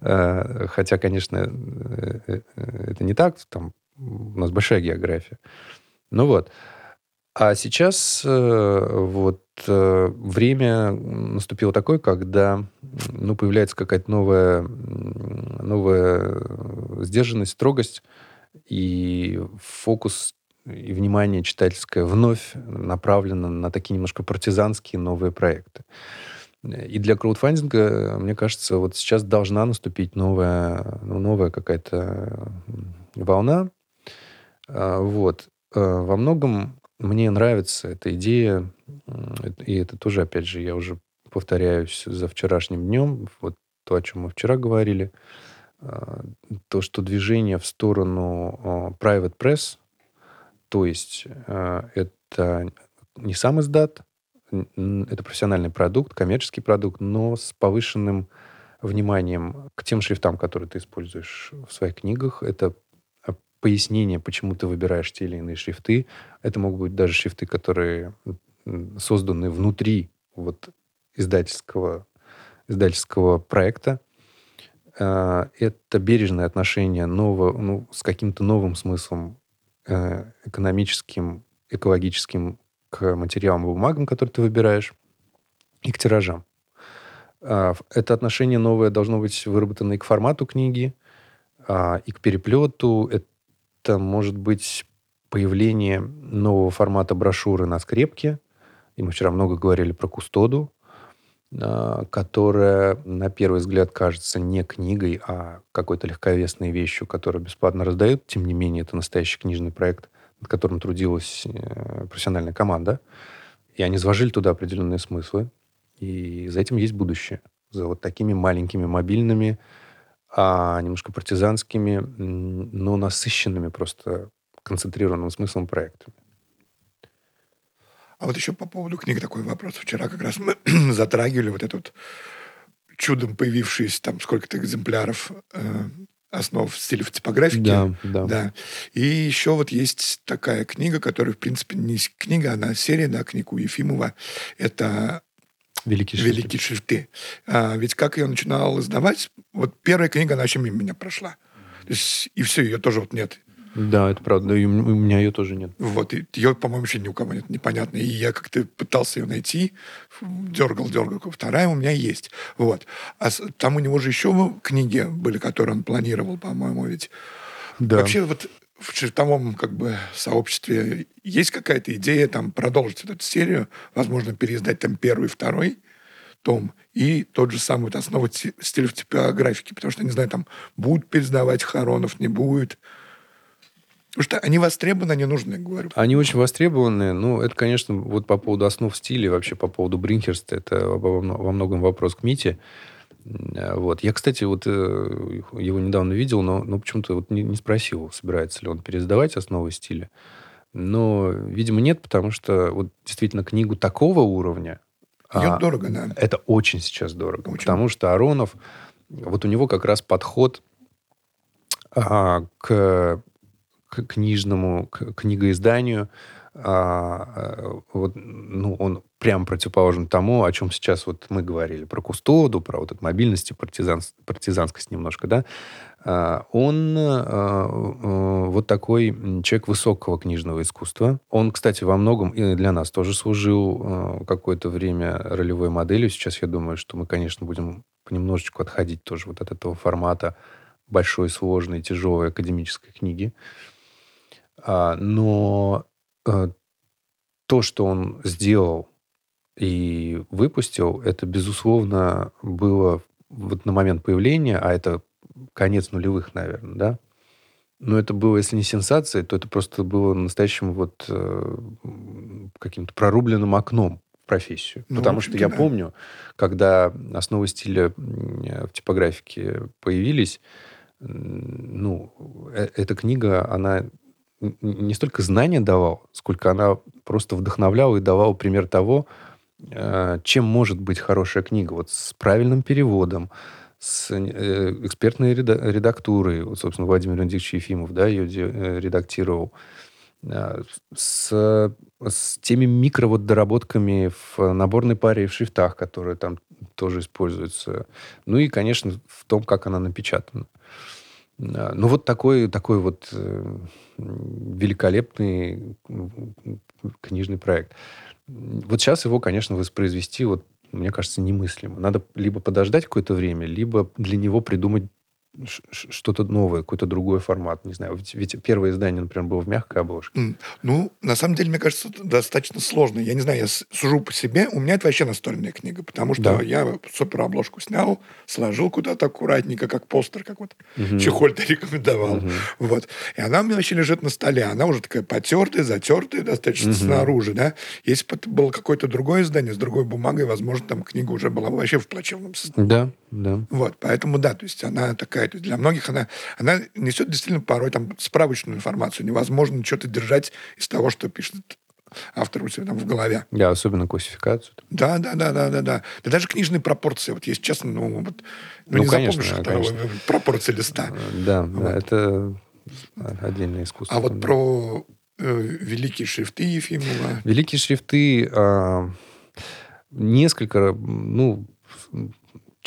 S2: Э, хотя, конечно, э, э, это не так. Там у нас большая география. Ну вот. А сейчас вот время наступило такое, когда ну, появляется какая-то новая, новая сдержанность, строгость, и фокус и внимание читательское вновь направлено на такие немножко партизанские новые проекты. И для краудфандинга, мне кажется, вот сейчас должна наступить новая, ну, новая какая-то волна. А, вот. Во многом мне нравится эта идея, и это тоже, опять же, я уже повторяюсь за вчерашним днем, вот то, о чем мы вчера говорили, а, то, что движение в сторону а, private press, то есть а, это не сам издат, это профессиональный продукт, коммерческий продукт, но с повышенным вниманием к тем шрифтам, которые ты используешь в своих книгах. Это пояснение, почему ты выбираешь те или иные шрифты. Это могут быть даже шрифты, которые созданы внутри вот издательского, издательского проекта. А, это бережное отношение нового, ну, с каким-то новым смыслом э, экономическим, экологическим к материалам и бумагам, которые ты выбираешь, и к тиражам. А, это отношение новое должно быть выработано и к формату книги, а, и к переплету. Это может быть появление нового формата брошюры на скрепке. И мы вчера много говорили про кустоду, а, которая на первый взгляд кажется не книгой, а какой-то легковесной вещью, которую бесплатно раздают. Тем не менее, это настоящий книжный проект, над которым трудилась э, профессиональная команда. И они заложили туда определенные смыслы. И за этим есть будущее. За вот такими маленькими мобильными, а немножко партизанскими, но насыщенными просто концентрированным смыслом проектами.
S3: А вот еще по поводу книг такой вопрос. Вчера как раз мы затрагивали вот этот чудом появившийся там сколько-то экземпляров э, основ стилев типографики.
S2: Да, да.
S3: да. И еще вот есть такая книга, которая, в принципе, не книга, она серия, да, книг у Ефимова. Это
S2: Великие шрифты.
S3: Великие шрифты. А, ведь как я начинал издавать, вот первая книга, она вообще мимо меня прошла. То есть, и все, ее тоже вот нет.
S2: Да, это правда. И у меня ее тоже нет.
S3: Вот. И ее, по-моему, еще ни у кого нет. Непонятно. И я как-то пытался ее найти. Дергал, дергал. Вторая у меня есть. Вот. А там у него же еще книги были, которые он планировал, по-моему, ведь. Да. Вообще вот в шрифтовом как бы сообществе есть какая-то идея там продолжить эту серию, возможно, переиздать там первый, второй том и тот же самый вот, основа стиля в типографике, потому что, не знаю, там будут переиздавать Харонов, не будет. Потому что они востребованы, они нужны, говорю.
S2: Они очень востребованы. Ну, это, конечно, вот по поводу основ стиля, вообще по поводу Бринхерста, это во многом вопрос к Мите. Э, вот. Я, кстати, вот э, его недавно видел, но, но почему-то вот не, не спросил, собирается ли он пересдавать основы стиля. Но, видимо, нет, потому что вот действительно книгу такого уровня...
S3: А, дорого, да.
S2: Это очень сейчас дорого. Очень. Потому что Аронов, вот у него как раз подход а, к, к книжному, к книгоизданию, а, э, вот, ну, он прям противоположен тому, о чем сейчас вот мы говорили, про кустоду, про вот эту мобильность и партизан, партизанскость немножко, да, а, он а, вот такой человек высокого книжного искусства. Он, кстати, во многом и для нас тоже служил какое-то время ролевой моделью. Сейчас я думаю, что мы, конечно, будем понемножечку отходить тоже вот от этого формата большой, сложной, тяжелой академической книги. Но э, то, что он сделал и выпустил, это, безусловно, было вот на момент появления, а это конец нулевых, наверное, да? Но это было, если не сенсацией, то это просто было настоящим вот э, каким-то прорубленным окном в профессию. Ну, Потому что я да. помню, когда основы стиля в типографике появились, ну, э, эта книга, она не столько знания давал, сколько она просто вдохновляла и давала пример того, чем может быть хорошая книга. Вот с правильным переводом, с э, экспертной редактурой. Вот, собственно, Владимир Леонидович Ефимов да, ее э, редактировал. С, с теми микро вот доработками в наборной паре и в шрифтах, которые там тоже используются. Ну и, конечно, в том, как она напечатана. Ну, вот такой, такой вот великолепный книжный проект. Вот сейчас его, конечно, воспроизвести, вот, мне кажется, немыслимо. Надо либо подождать какое-то время, либо для него придумать что-то новое, какой-то другой формат, не знаю. Ведь, ведь первое издание, например, было в мягкой обложке.
S3: Ну, на самом деле, мне кажется, достаточно сложно. Я не знаю, я сужу по себе, у меня это вообще настольная книга, потому что да. я супер обложку снял, сложил куда-то аккуратненько, как постер, как вот угу. Чехоль-то рекомендовал. Угу. Вот. И она у меня вообще лежит на столе. Она уже такая потертая, затертая достаточно угу. снаружи, да. Если бы это было какое-то другое издание с другой бумагой, возможно, там книга уже была бы вообще в плачевном
S2: состоянии. Да, да.
S3: Вот, поэтому да, то есть она такая, то есть для многих она, она несет действительно порой там справочную информацию. Невозможно что-то держать из того, что пишет автор у себя там в голове.
S2: Да, особенно классификацию.
S3: Да, да, да, да, да, да. Да даже книжные пропорции, вот есть честно, ну, вот, ну,
S2: Ну,
S3: не
S2: конечно,
S3: запомнишь
S2: конечно.
S3: второго, пропорции листа.
S2: Да,
S3: Вот.
S2: да, это отдельное искусство.
S3: А вот
S2: да.
S3: про э, великие шрифты Ефимова.
S2: Великие шрифты а, несколько, ну,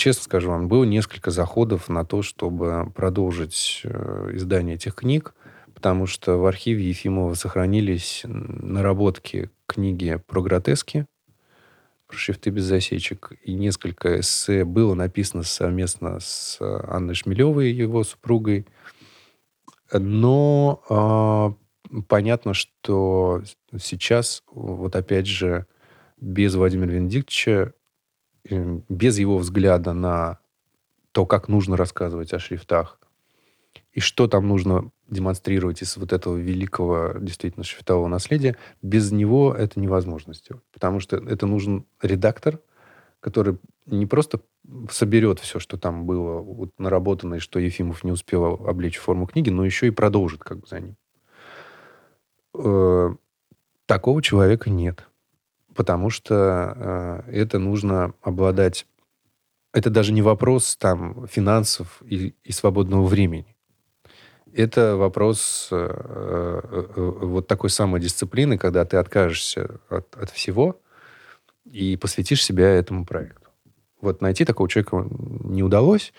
S2: честно скажу вам, было несколько заходов на то, чтобы продолжить э, издание этих книг, потому что в архиве Ефимова сохранились наработки книги про гротески, про шрифты без засечек, и несколько эссе было написано совместно с Анной Шмелевой, его супругой. Но а, понятно, что сейчас, вот опять же, без Владимира Венедиктовича, э, без его взгляда на то, как нужно рассказывать о шрифтах, и что там нужно демонстрировать из вот этого великого действительно шрифтового наследия, без него это невозможно сделать. Потому что это нужен редактор, который не просто соберет все, что там было вот наработано, и что Ефимов не успел облечь в форму книги, но еще и продолжит как бы за ним. Э, Такого человека нет. Потому что э, это нужно обладать... Это даже не вопрос там финансов и, и свободного времени. Это вопрос э, э, э, вот такой самой дисциплины, когда ты откажешься от, от всего и посвятишь себя этому проекту. Вот найти такого человека не удалось.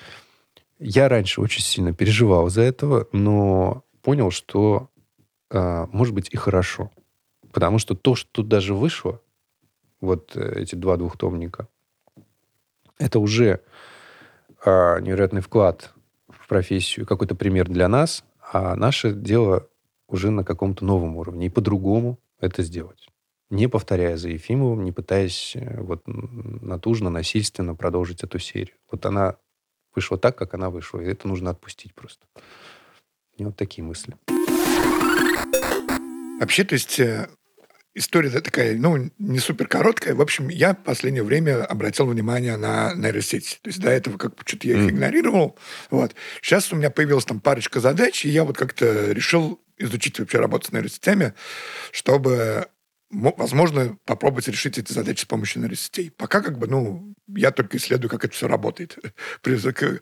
S2: Я раньше очень сильно переживал за этого, но понял, что э, может быть и хорошо. Потому что то, что тут даже вышло, вот э, эти два двухтомника, это уже э, невероятный вклад в профессию, какой-то пример для нас, а наше дело уже на каком-то новом уровне. И по-другому это сделать. Не повторяя за Ефимовым, не пытаясь э, вот натужно, насильственно продолжить эту серию. Вот она вышла так, как она вышла. И это нужно отпустить просто. И вот такие мысли.
S3: Вообще, то есть история такая, ну, не супер короткая. В общем, я в последнее время обратил внимание на нейросети. То есть до этого как бы что-то я их игнорировал. Вот. Сейчас у меня появилась там парочка задач, и я вот как-то решил изучить вообще работу с нейросетями, чтобы, возможно, попробовать решить эти задачи с помощью нейросетей. Пока как бы, ну, я только исследую, как это все работает. К,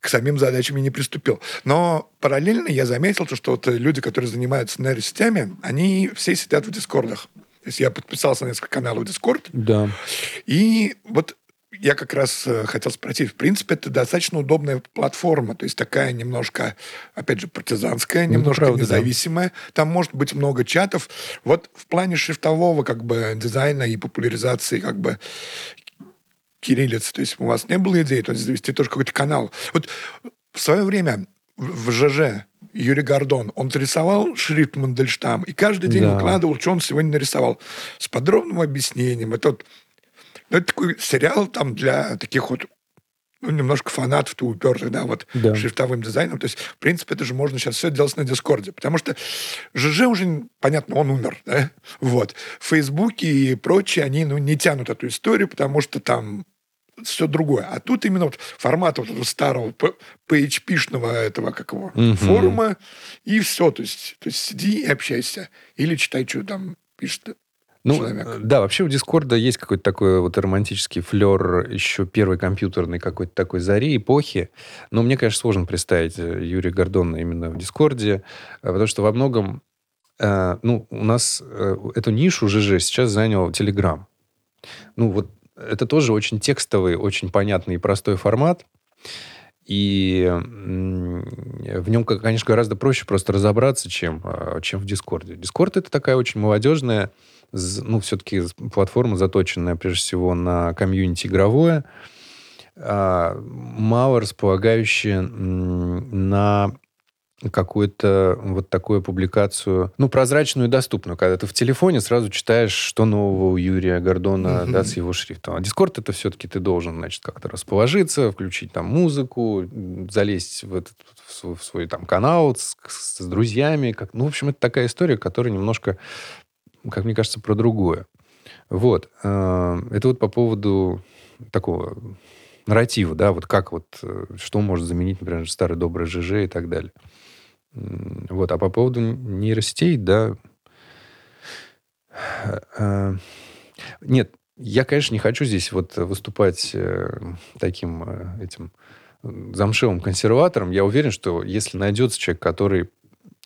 S3: к самим задачам я не приступил. Но параллельно я заметил, то, что вот люди, которые занимаются нейросетями, они все сидят в дискордах. То есть я подписался на несколько каналов Discord,
S2: Да.
S3: и вот я как раз э, хотел спросить, в принципе, это достаточно удобная платформа, то есть такая немножко, опять же, партизанская,
S2: Ну,
S3: немножко
S2: правда, да.
S3: независимая. Там может быть много чатов. Вот в плане шрифтового как бы дизайна и популяризации как бы кириллицы, то есть у вас не было идеи, то есть завести тоже какой-то канал. Вот в свое время в в ЖЖ Юрий Гордон, он рисовал шрифт Мандельштам, и каждый день
S2: Да.
S3: выкладывал, что он сегодня нарисовал, с подробным объяснением. Это, вот, ну, это такой сериал там для таких вот ну, немножко фанатов, ты упертых, да, вот
S2: Да.
S3: шрифтовым дизайном. То есть, в принципе, это же можно сейчас все делать на Дискорде. Потому что ЖЖ уже, понятно, он умер, да? Вот. Фейсбуки и прочие, они, ну, не тянут эту историю, потому что там все другое. А тут именно вот формат вот этого старого PHP-шного этого, как его,
S2: Мгм.
S3: форума, и все. То есть, то есть сиди и общайся. Или читай, что там пишет
S2: Ну,
S3: человек.
S2: да, вообще у Дискорда есть какой-то такой вот романтический флер еще первой компьютерной какой-то такой зари, эпохи. Но мне, конечно, сложно представить э, Юрия Гордона именно в Дискорде, э, потому что во многом, э, ну, у нас э, эту нишу ЖЖ сейчас занял Телеграм. Ну, вот это тоже очень текстовый, очень понятный и простой формат. И в нем, конечно, гораздо проще просто разобраться, чем, э, чем в Дискорде. Дискорд это такая очень молодежная, ну, все-таки платформа, заточенная прежде всего на комьюнити игровое, а, мало располагающая на какую-то вот такую публикацию, ну, прозрачную и доступную, когда ты в телефоне сразу читаешь, что нового у Юрия Гордона,
S3: Мгм.
S2: да, с его шрифтом. А Дискорд это все-таки ты должен, значит, как-то расположиться, включить там музыку, залезть в, этот, в свой, в свой там канал с, с друзьями. Как, ну, в общем, это такая история, которая немножко, как мне кажется, про другое. Вот. Э, Это вот по поводу такого нарратива, да, вот как вот, э, что может заменить, например, старый добрый ЖЖ и так далее. Вот, а по поводу нейросетей, да, э, нет, я, конечно, не хочу здесь вот выступать э, таким этим замшевым консерватором. Я уверен, что если найдется человек, который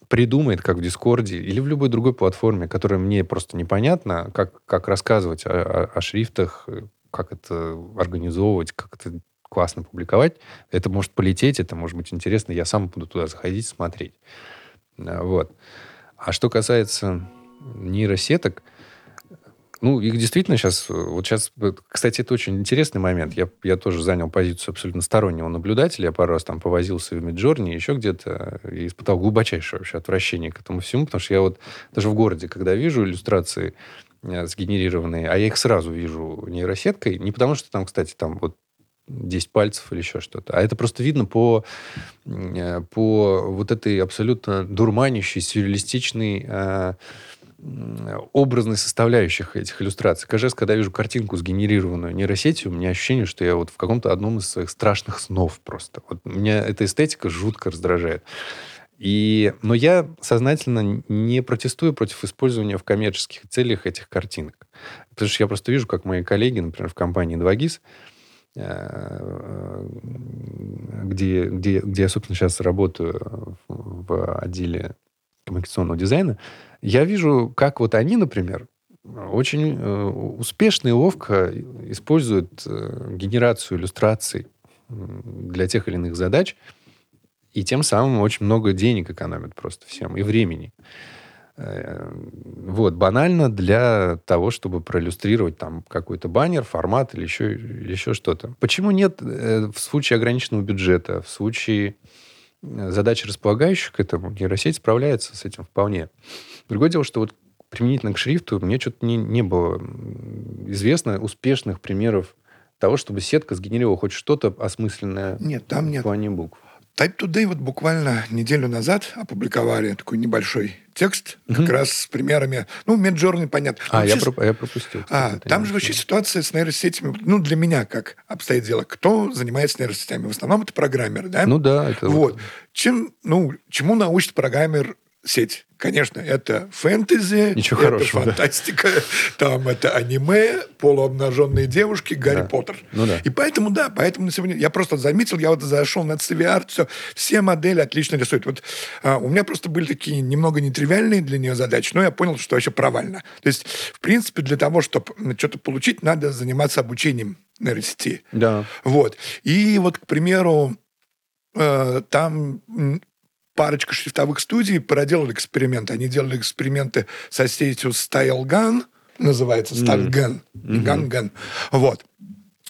S2: придумает, как в Дискорде или в любой другой платформе, которая мне просто непонятна, как, как рассказывать о, о, о шрифтах, как это организовывать, как это классно публиковать, это может полететь, это может быть интересно, я сам буду туда заходить, смотреть. Вот. А что касается нейросеток, ну, их действительно сейчас... Вот сейчас, кстати, это очень интересный момент. Я, я тоже занял позицию абсолютно стороннего наблюдателя. Я пару раз там повозился в Миджорни, еще где-то, и испытал глубочайшее вообще отвращение к этому всему, потому что я вот даже в городе, когда вижу иллюстрации э, сгенерированные, а я их сразу вижу нейросеткой, не потому что там, кстати, там вот 10 пальцев или еще что-то. А это просто видно по, э, по вот этой абсолютно дурманящей, сюрреалистичной э, образной составляющих этих иллюстраций. Каждый раз, когда я вижу картинку, сгенерированную нейросетью, у меня ощущение, что я вот в каком-то одном из своих страшных снов просто. Вот меня эта эстетика жутко раздражает. И, но я сознательно не протестую против использования в коммерческих целях этих картинок. Потому что я просто вижу, как мои коллеги, например, в компании 2GIS, э, где, где, где я, собственно, сейчас работаю в отделе коммуникационного дизайна, я вижу, как вот они, например, очень э, успешно и ловко используют э, генерацию иллюстраций для тех или иных задач, и тем самым очень много денег экономят просто всем, и времени. Э, вот, банально для того, чтобы проиллюстрировать там какой-то баннер, формат или еще, еще что-то. Почему нет в случае ограниченного бюджета, в случае задач, располагающих к этому, нейросеть справляется с этим вполне. Другое дело, что вот применительно к шрифту мне что-то не, не было известно успешных примеров того, чтобы сетка сгенерировала хоть что-то осмысленное
S3: нет, там нет.
S2: в плане букв.
S3: Type Today вот буквально неделю назад опубликовали такой небольшой текст, угу. как раз с примерами. Ну, Midjourney, понятно.
S2: А, я, сейчас... я пропустил.
S3: А, там же вообще ситуация с нейросетями, ну, для меня как обстоит дело. Кто занимается нейросетями? В основном это программеры, да?
S2: Ну да. Это
S3: вот. вот. Чем, ну, чему научит программер сеть. Конечно, это фэнтези,
S2: Ничего
S3: это
S2: хорошего,
S3: фантастика, да. там это аниме, полуобнаженные девушки, Гарри да. Поттер.
S2: Ну, да.
S3: И поэтому, да, поэтому на сегодня... Я просто заметил, я вот зашел на CVR, все, все модели отлично рисуют. Вот а, у меня просто были такие немного нетривиальные для нее задачи, но я понял, что вообще провально. То есть, в принципе, для того, чтобы что-то получить, надо заниматься обучением нейросети.
S2: Да.
S3: Вот. И вот, к примеру, э, там парочка шрифтовых студий проделали эксперименты. Они делали эксперименты со сетью StyleGun, называется StyleGun, mm-hmm. Gun-Gun. Вот.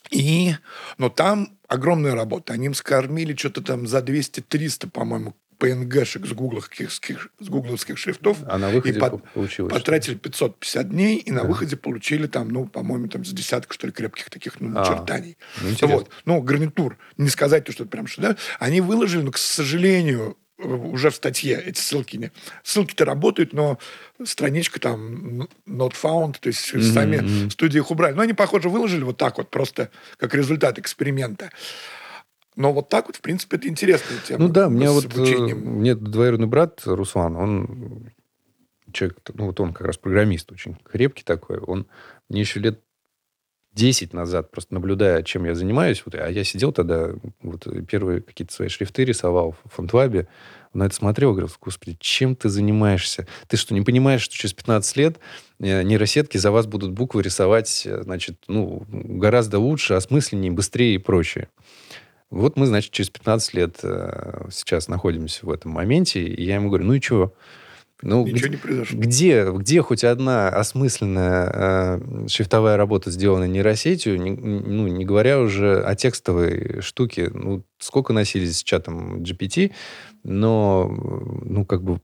S3: И, но там огромная работа. Они им скормили что-то там за 200-300, по-моему, PNG-шек с гугловских, с гугловских шрифтов.
S2: А на выходе
S3: и
S2: под, получилось?
S3: Потратили 550 дней, и на да. выходе получили там, ну, по-моему, там с десяток, что ли, крепких таких ну, а, начертаний. Ну, вот. Ну, гарнитур. Не сказать, то, что это прям что, да? Они выложили, но, к сожалению, уже в статье эти ссылки. Ссылки-то работают, но страничка там not found, то есть mm-hmm. сами студии их убрали. Но они, похоже, выложили вот так вот, просто как результат эксперимента. Но вот так вот, в принципе, это интересная тема.
S2: Ну да, у меня вот э, обучением. мне двоюродный брат Руслан, он человек, ну вот он как раз программист очень крепкий такой. Он мне еще лет 10 назад, просто наблюдая, чем я занимаюсь, вот, а я сидел тогда, вот первые какие-то свои шрифты рисовал в фонтвабе, на это смотрел, говорил, господи, чем ты занимаешься? Ты что, не понимаешь, что через 15 лет э, нейросетки за вас будут буквы рисовать, э, значит, ну, гораздо лучше, осмысленнее, быстрее и прочее. Вот мы, значит, через 15 лет э, сейчас находимся в этом моменте, и я ему говорю, ну и чего?
S3: Ну, Ничего где, не произошло.
S2: Где, где хоть одна осмысленная э, шрифтовая работа, сделанная нейросетью, не, ну, не говоря уже о текстовой штуке, ну, сколько носились с чатом GPT, но, ну, как бы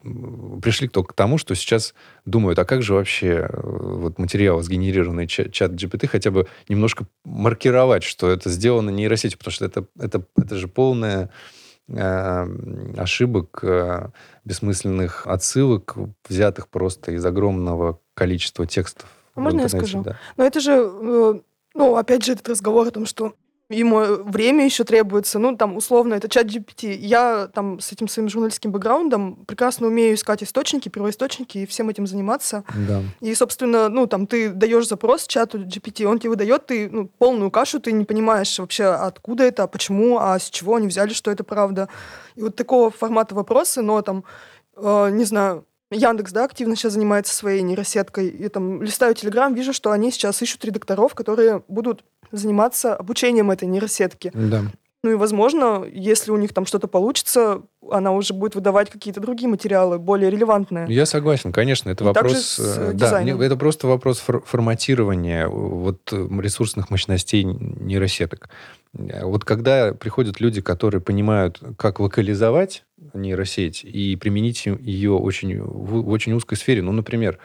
S2: пришли только к тому, что сейчас думают, а как же вообще э, вот материал, сгенерированный чат, чат GPT, хотя бы немножко маркировать, что это сделано нейросетью, потому что это, это, это же полная ошибок, э, бессмысленных отсылок, взятых просто из огромного количества текстов.
S1: А можно я скажу? Да. Но это же, э, ну, опять же, этот разговор о том, что ему время еще требуется, ну, там, условно, это чат GPT. Я там с этим своим журналистским бэкграундом прекрасно умею искать источники, первоисточники и всем этим заниматься.
S2: Да.
S1: И, собственно, ну, там, ты даешь запрос чату GPT, он тебе выдает, ты ну, полную кашу, ты не понимаешь вообще, откуда это, почему, а с чего они взяли, что это правда. И вот такого формата вопросы, но там, э, не знаю, Яндекс, да, активно сейчас занимается своей нейросеткой. И там листаю Телеграм, вижу, что они сейчас ищут редакторов, которые будут заниматься обучением этой нейросетки.
S2: Да.
S1: Ну и, возможно, если у них там что-то получится, она уже будет выдавать какие-то другие материалы, более релевантные.
S2: Я согласен, конечно, это
S1: И
S2: вопрос...
S1: с, э,
S2: э, Да, это просто вопрос фор- форматирования вот э, ресурсных мощностей нейросеток. Вот когда приходят люди, которые понимают, как локализовать нейросеть и применить ее очень, в очень узкой сфере, ну, например,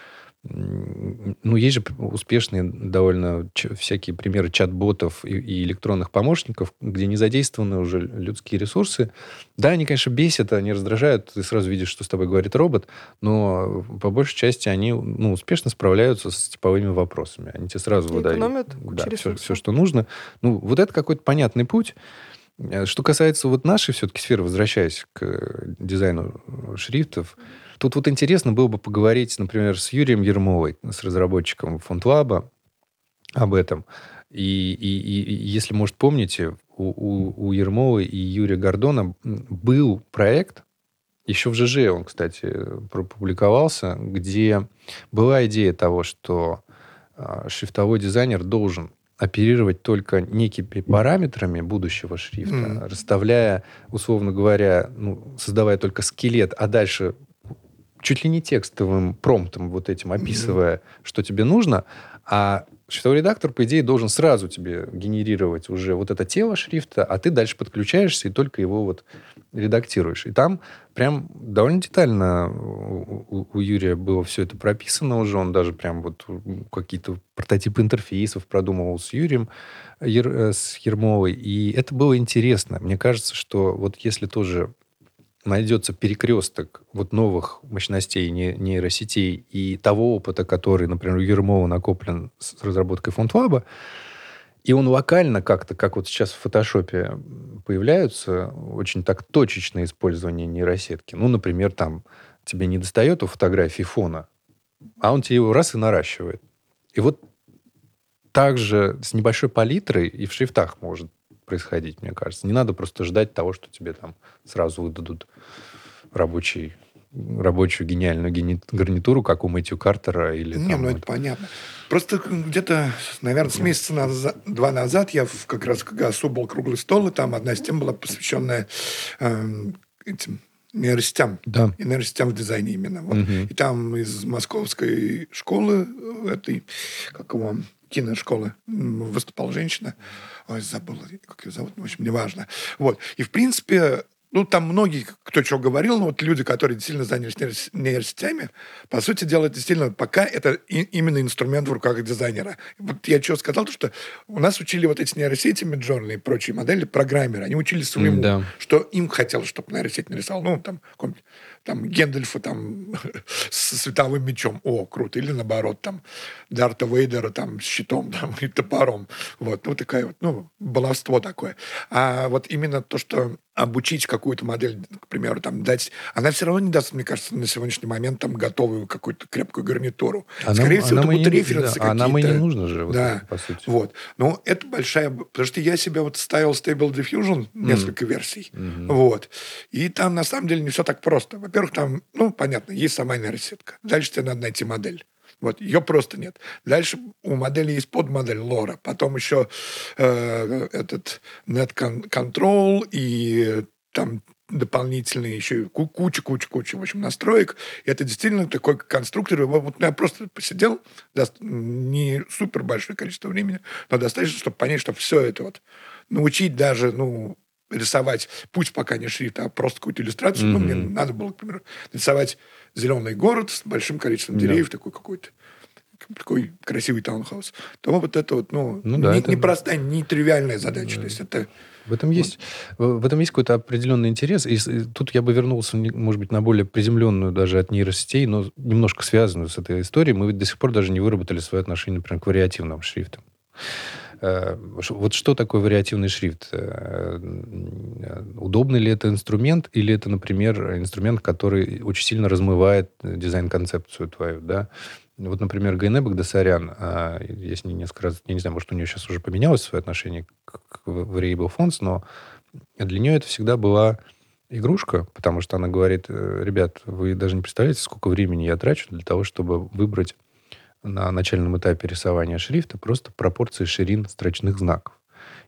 S2: ну, есть же успешные довольно всякие примеры чат-ботов и, и электронных помощников, где не задействованы уже людские ресурсы. Да, они, конечно, бесят, они раздражают, ты сразу видишь, что с тобой говорит робот, но по большей части они ну, успешно справляются с типовыми вопросами. Они тебе сразу
S1: И
S2: выдают да, все, все, что нужно. Ну, вот это какой-то понятный путь. Э, Что касается вот нашей все-таки сферы, возвращаясь к дизайну шрифтов, тут вот интересно было бы поговорить, например, с Юрием Ермовой, с разработчиком FontLab об этом. И, и- и- если, может, помните, у, у, у Ермовой и Юрия Гордона был проект, еще в ЖЖ он, кстати, пропубликовался, где была идея того, что а, шрифтовой дизайнер должен оперировать только некими параметрами будущего шрифта,
S3: Мгм.
S2: расставляя, условно говоря, ну, создавая только скелет, а дальше чуть ли не текстовым промптом вот этим описывая, что тебе нужно, а шрифтовой редактор, по идее, должен сразу тебе генерировать уже вот это тело шрифта, а ты дальше подключаешься и только его вот редактируешь. И там прям довольно детально у, у- Юрия было все это прописано уже. Он даже прям вот какие-то прототипы интерфейсов продумывал с Юрием, Ер- э, с Ермовой. И это было интересно. Мне кажется, что вот если тоже найдется перекресток вот новых мощностей не- нейросетей и того опыта, который, например, у Ермова накоплен с разработкой фонд-лаба, и он локально как-то, как вот сейчас в фотошопе появляются, очень так точечное использование нейросетки. Ну, например, там тебе не достает у фотографии фона, а он тебе его раз и наращивает. И вот также с небольшой палитрой и в шрифтах может происходить, мне кажется. Не надо просто ждать того, что тебе там сразу выдадут рабочий, рабочую гениальную гени- гарнитуру, как у Мэтью Картера или
S3: Не,
S2: там
S3: ну
S2: вот-
S3: это понятно. Просто где-то, наверное, с месяца назад, два назад я в- как раз как раз был круглый стол, и там одна из тем была посвященная эм, этим нейросетям.
S2: Да.
S3: И нейросетям в дизайне именно. Вот.
S2: Мгм.
S3: И там из московской школы, э, этой, как его, киношколы, выступала женщина. Ой, забыла, как ее зовут, ну, в общем, неважно. Вот. И, в принципе, ну, там многие, кто что говорил, но вот люди, которые действительно занялись нейрос- нейросетями, по сути дела, это действительно пока это и- именно инструмент в руках дизайнера. Вот я что сказал, то, что у нас учили вот эти нейросети, Midjourney и прочие модели, программеры. Они учили своему,
S2: Да.
S3: что им хотелось, чтобы нейросеть нарисовал. Ну, там, там Гендальфа там с световым мечом. О, круто. Или наоборот, там Дарта Вейдера там с щитом там, и топором. Вот, ну, такая вот, ну, баловство такое. А вот именно то, что обучить какую-то модель, к примеру, там дать... Она все равно не даст, мне кажется, на сегодняшний момент там готовую какую-то крепкую гарнитуру.
S2: А
S3: Скорее
S2: нам-
S3: всего, это будут
S2: не-
S3: референсы
S2: да, а нам и не
S3: какие-то.
S2: нужно же, вот
S3: да.
S2: это, по сути.
S3: Вот. Но это большая... Потому что я себе вот ставил Stable Diffusion, несколько версий. Вот. И там, на самом деле, не все так просто. Во-первых, там, ну, понятно, есть сама нейросетка. Дальше тебе надо найти модель. Вот, ее просто нет. Дальше у модели есть подмодель лора. Потом еще э, этот net con- control и там дополнительные еще ку- куча, куча, куча, в общем, настроек. И это действительно такой конструктор. Его Вот я просто посидел, не супер большое количество времени, но достаточно, чтобы понять, что все это вот научить даже, ну, рисовать, пусть пока не шрифт, а просто какую-то иллюстрацию. Ну, мне надо было, к примеру, рисовать зеленый город с большим количеством
S2: Да.
S3: деревьев, такой какой-то такой красивый таунхаус, то вот это вот, ну,
S2: Ну да,
S3: не,
S2: это-
S3: непростая, не тривиальная задача. То есть это
S2: В этом есть, в в этом есть какой-то определенный интерес. И тут я бы вернулся, может быть, на более приземленную даже от нейросетей, но немножко связанную с этой историей. Мы ведь до сих пор даже не выработали свое отношение, например, к вариативным шрифтам. Э, вот что такое вариативный шрифт? Э, удобный ли это инструмент, или это, например, инструмент, который очень сильно размывает дизайн-концепцию твою, да? Вот, например, Гайне Багдасарян, а, я с ней несколько раз, я не знаю, может, у нее сейчас уже поменялось свое отношение к, Variable Fonts, но для нее это всегда была игрушка, потому что она говорит, э, ребят, вы даже не представляете, сколько времени я трачу для того, чтобы выбрать на начальном этапе рисования шрифта просто пропорции ширин строчных знаков.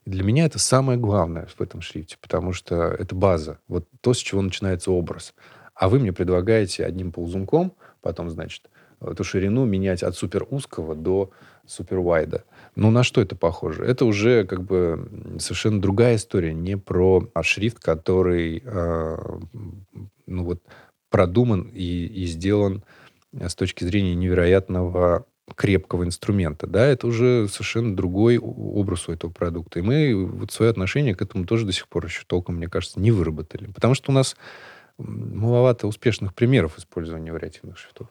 S2: И для меня это самое главное в этом шрифте, потому что это база, вот то, с чего начинается образ. А вы мне предлагаете одним ползунком, потом, значит, эту ширину менять от супер узкого до супер вайда. Ну, на что это похоже? Это уже как бы совершенно другая история, не про шрифт, который э, ну вот продуман и, и сделан с точки зрения невероятного крепкого инструмента, да, это уже совершенно другой образ у этого продукта. И мы вот свое отношение к этому тоже до сих пор еще толком, мне кажется, не выработали. Потому что у нас маловато успешных примеров использования вариативных шрифтов.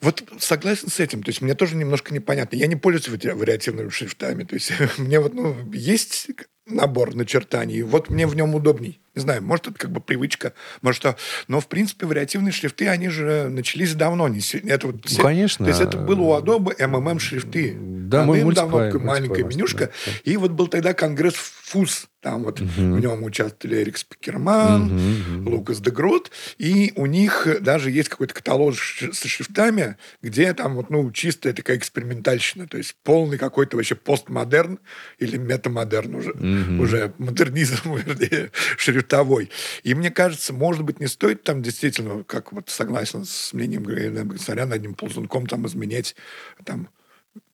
S3: Вот согласен с этим. То есть мне тоже немножко непонятно. Я не пользуюсь вариативными шрифтами. То есть мне вот, ну, есть набор начертаний, вот мне в нем удобней. Не знаю, может, это как бы привычка, может, что... Но, в принципе, вариативные шрифты, они же начались давно. Не... Это вот
S2: все... Конечно.
S3: То есть это было у Adobe MMM шрифты.
S2: Да, мы давно
S3: маленькая менюшка. Да. И вот был тогда конгресс ФУС. Там вот угу. в нем участвовали Эрик Спикерман, угу, Лукас Дегрот. И у них даже есть какой-то каталог со шрифтами, где там вот, ну, чистая такая экспериментальщина. То есть полный какой-то вообще постмодерн или метамодерн уже. Угу. Уже модернизм, вернее, шрифтовой. И мне кажется, может быть, не стоит там действительно, как вот согласен с мнением Гаина Соряна, одним ползунком там изменять там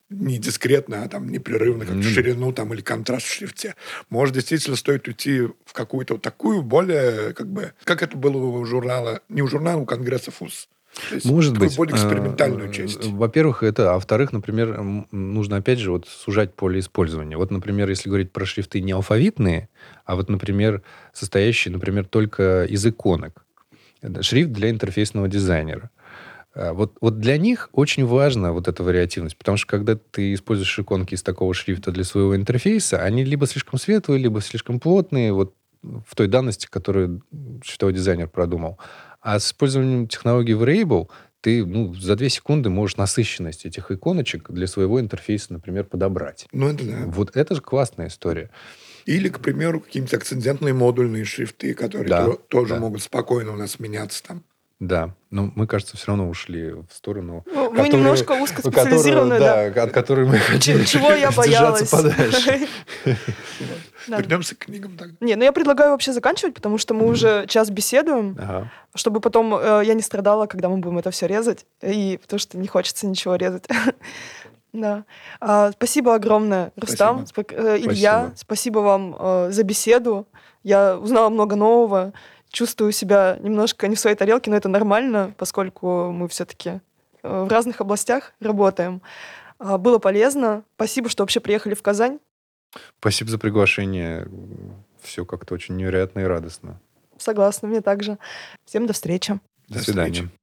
S3: не дискретно, а там непрерывно, как mm-hmm. ширину там, или контраст в шрифте. Может, действительно стоит уйти в какую-то вот такую более, как бы, как это было у журнала, не у журнала, у Конгресса ФУС.
S2: Может быть.
S3: более экспериментальную э, часть.
S2: Во-первых, это. А во-вторых, например, нужно, опять же, вот сужать поле использования. Вот, например, если говорить про шрифты не алфавитные, а вот, например, состоящие, например, только из иконок. Шрифт для интерфейсного дизайнера. А, вот, вот для них очень важна вот эта вариативность, потому что когда ты используешь иконки из такого шрифта для своего интерфейса, они либо слишком светлые, либо слишком плотные, вот в той данности, которую шрифтовой дизайнер продумал. А с использованием технологии Variable ты ну, за две секунды можешь насыщенность этих иконочек для своего интерфейса, например, подобрать.
S3: Ну, это да.
S2: Вот это же классная история.
S3: Или, к примеру, какие-нибудь акцидентные модульные шрифты, которые да, тоже да. могут спокойно у нас меняться там.
S2: Да, но мы, кажется, все равно ушли в сторону...
S1: Ну, мы немножко узкоспециализированные,
S2: да. да. От которой мы хотели
S1: Чего я боялась.
S2: подальше.
S3: Вернемся к книгам тогда.
S1: Не, ну я предлагаю вообще заканчивать, потому что мы уже час беседуем, чтобы потом э, я не страдала, когда мы будем это все резать, и потому что не хочется ничего резать. Да. А, спасибо огромное, Рустам, спасибо. Э, Илья. Спасибо, спасибо вам э, за беседу. Я узнала много нового чувствую себя немножко не в своей тарелке, но это нормально, поскольку мы все-таки э, в разных областях работаем. А, было полезно. Спасибо, что вообще приехали в Казань.
S2: Спасибо за приглашение. Все как-то очень невероятно и радостно.
S1: Согласна, мне также. Всем до встречи.
S2: До, до свидания.
S3: Встречи.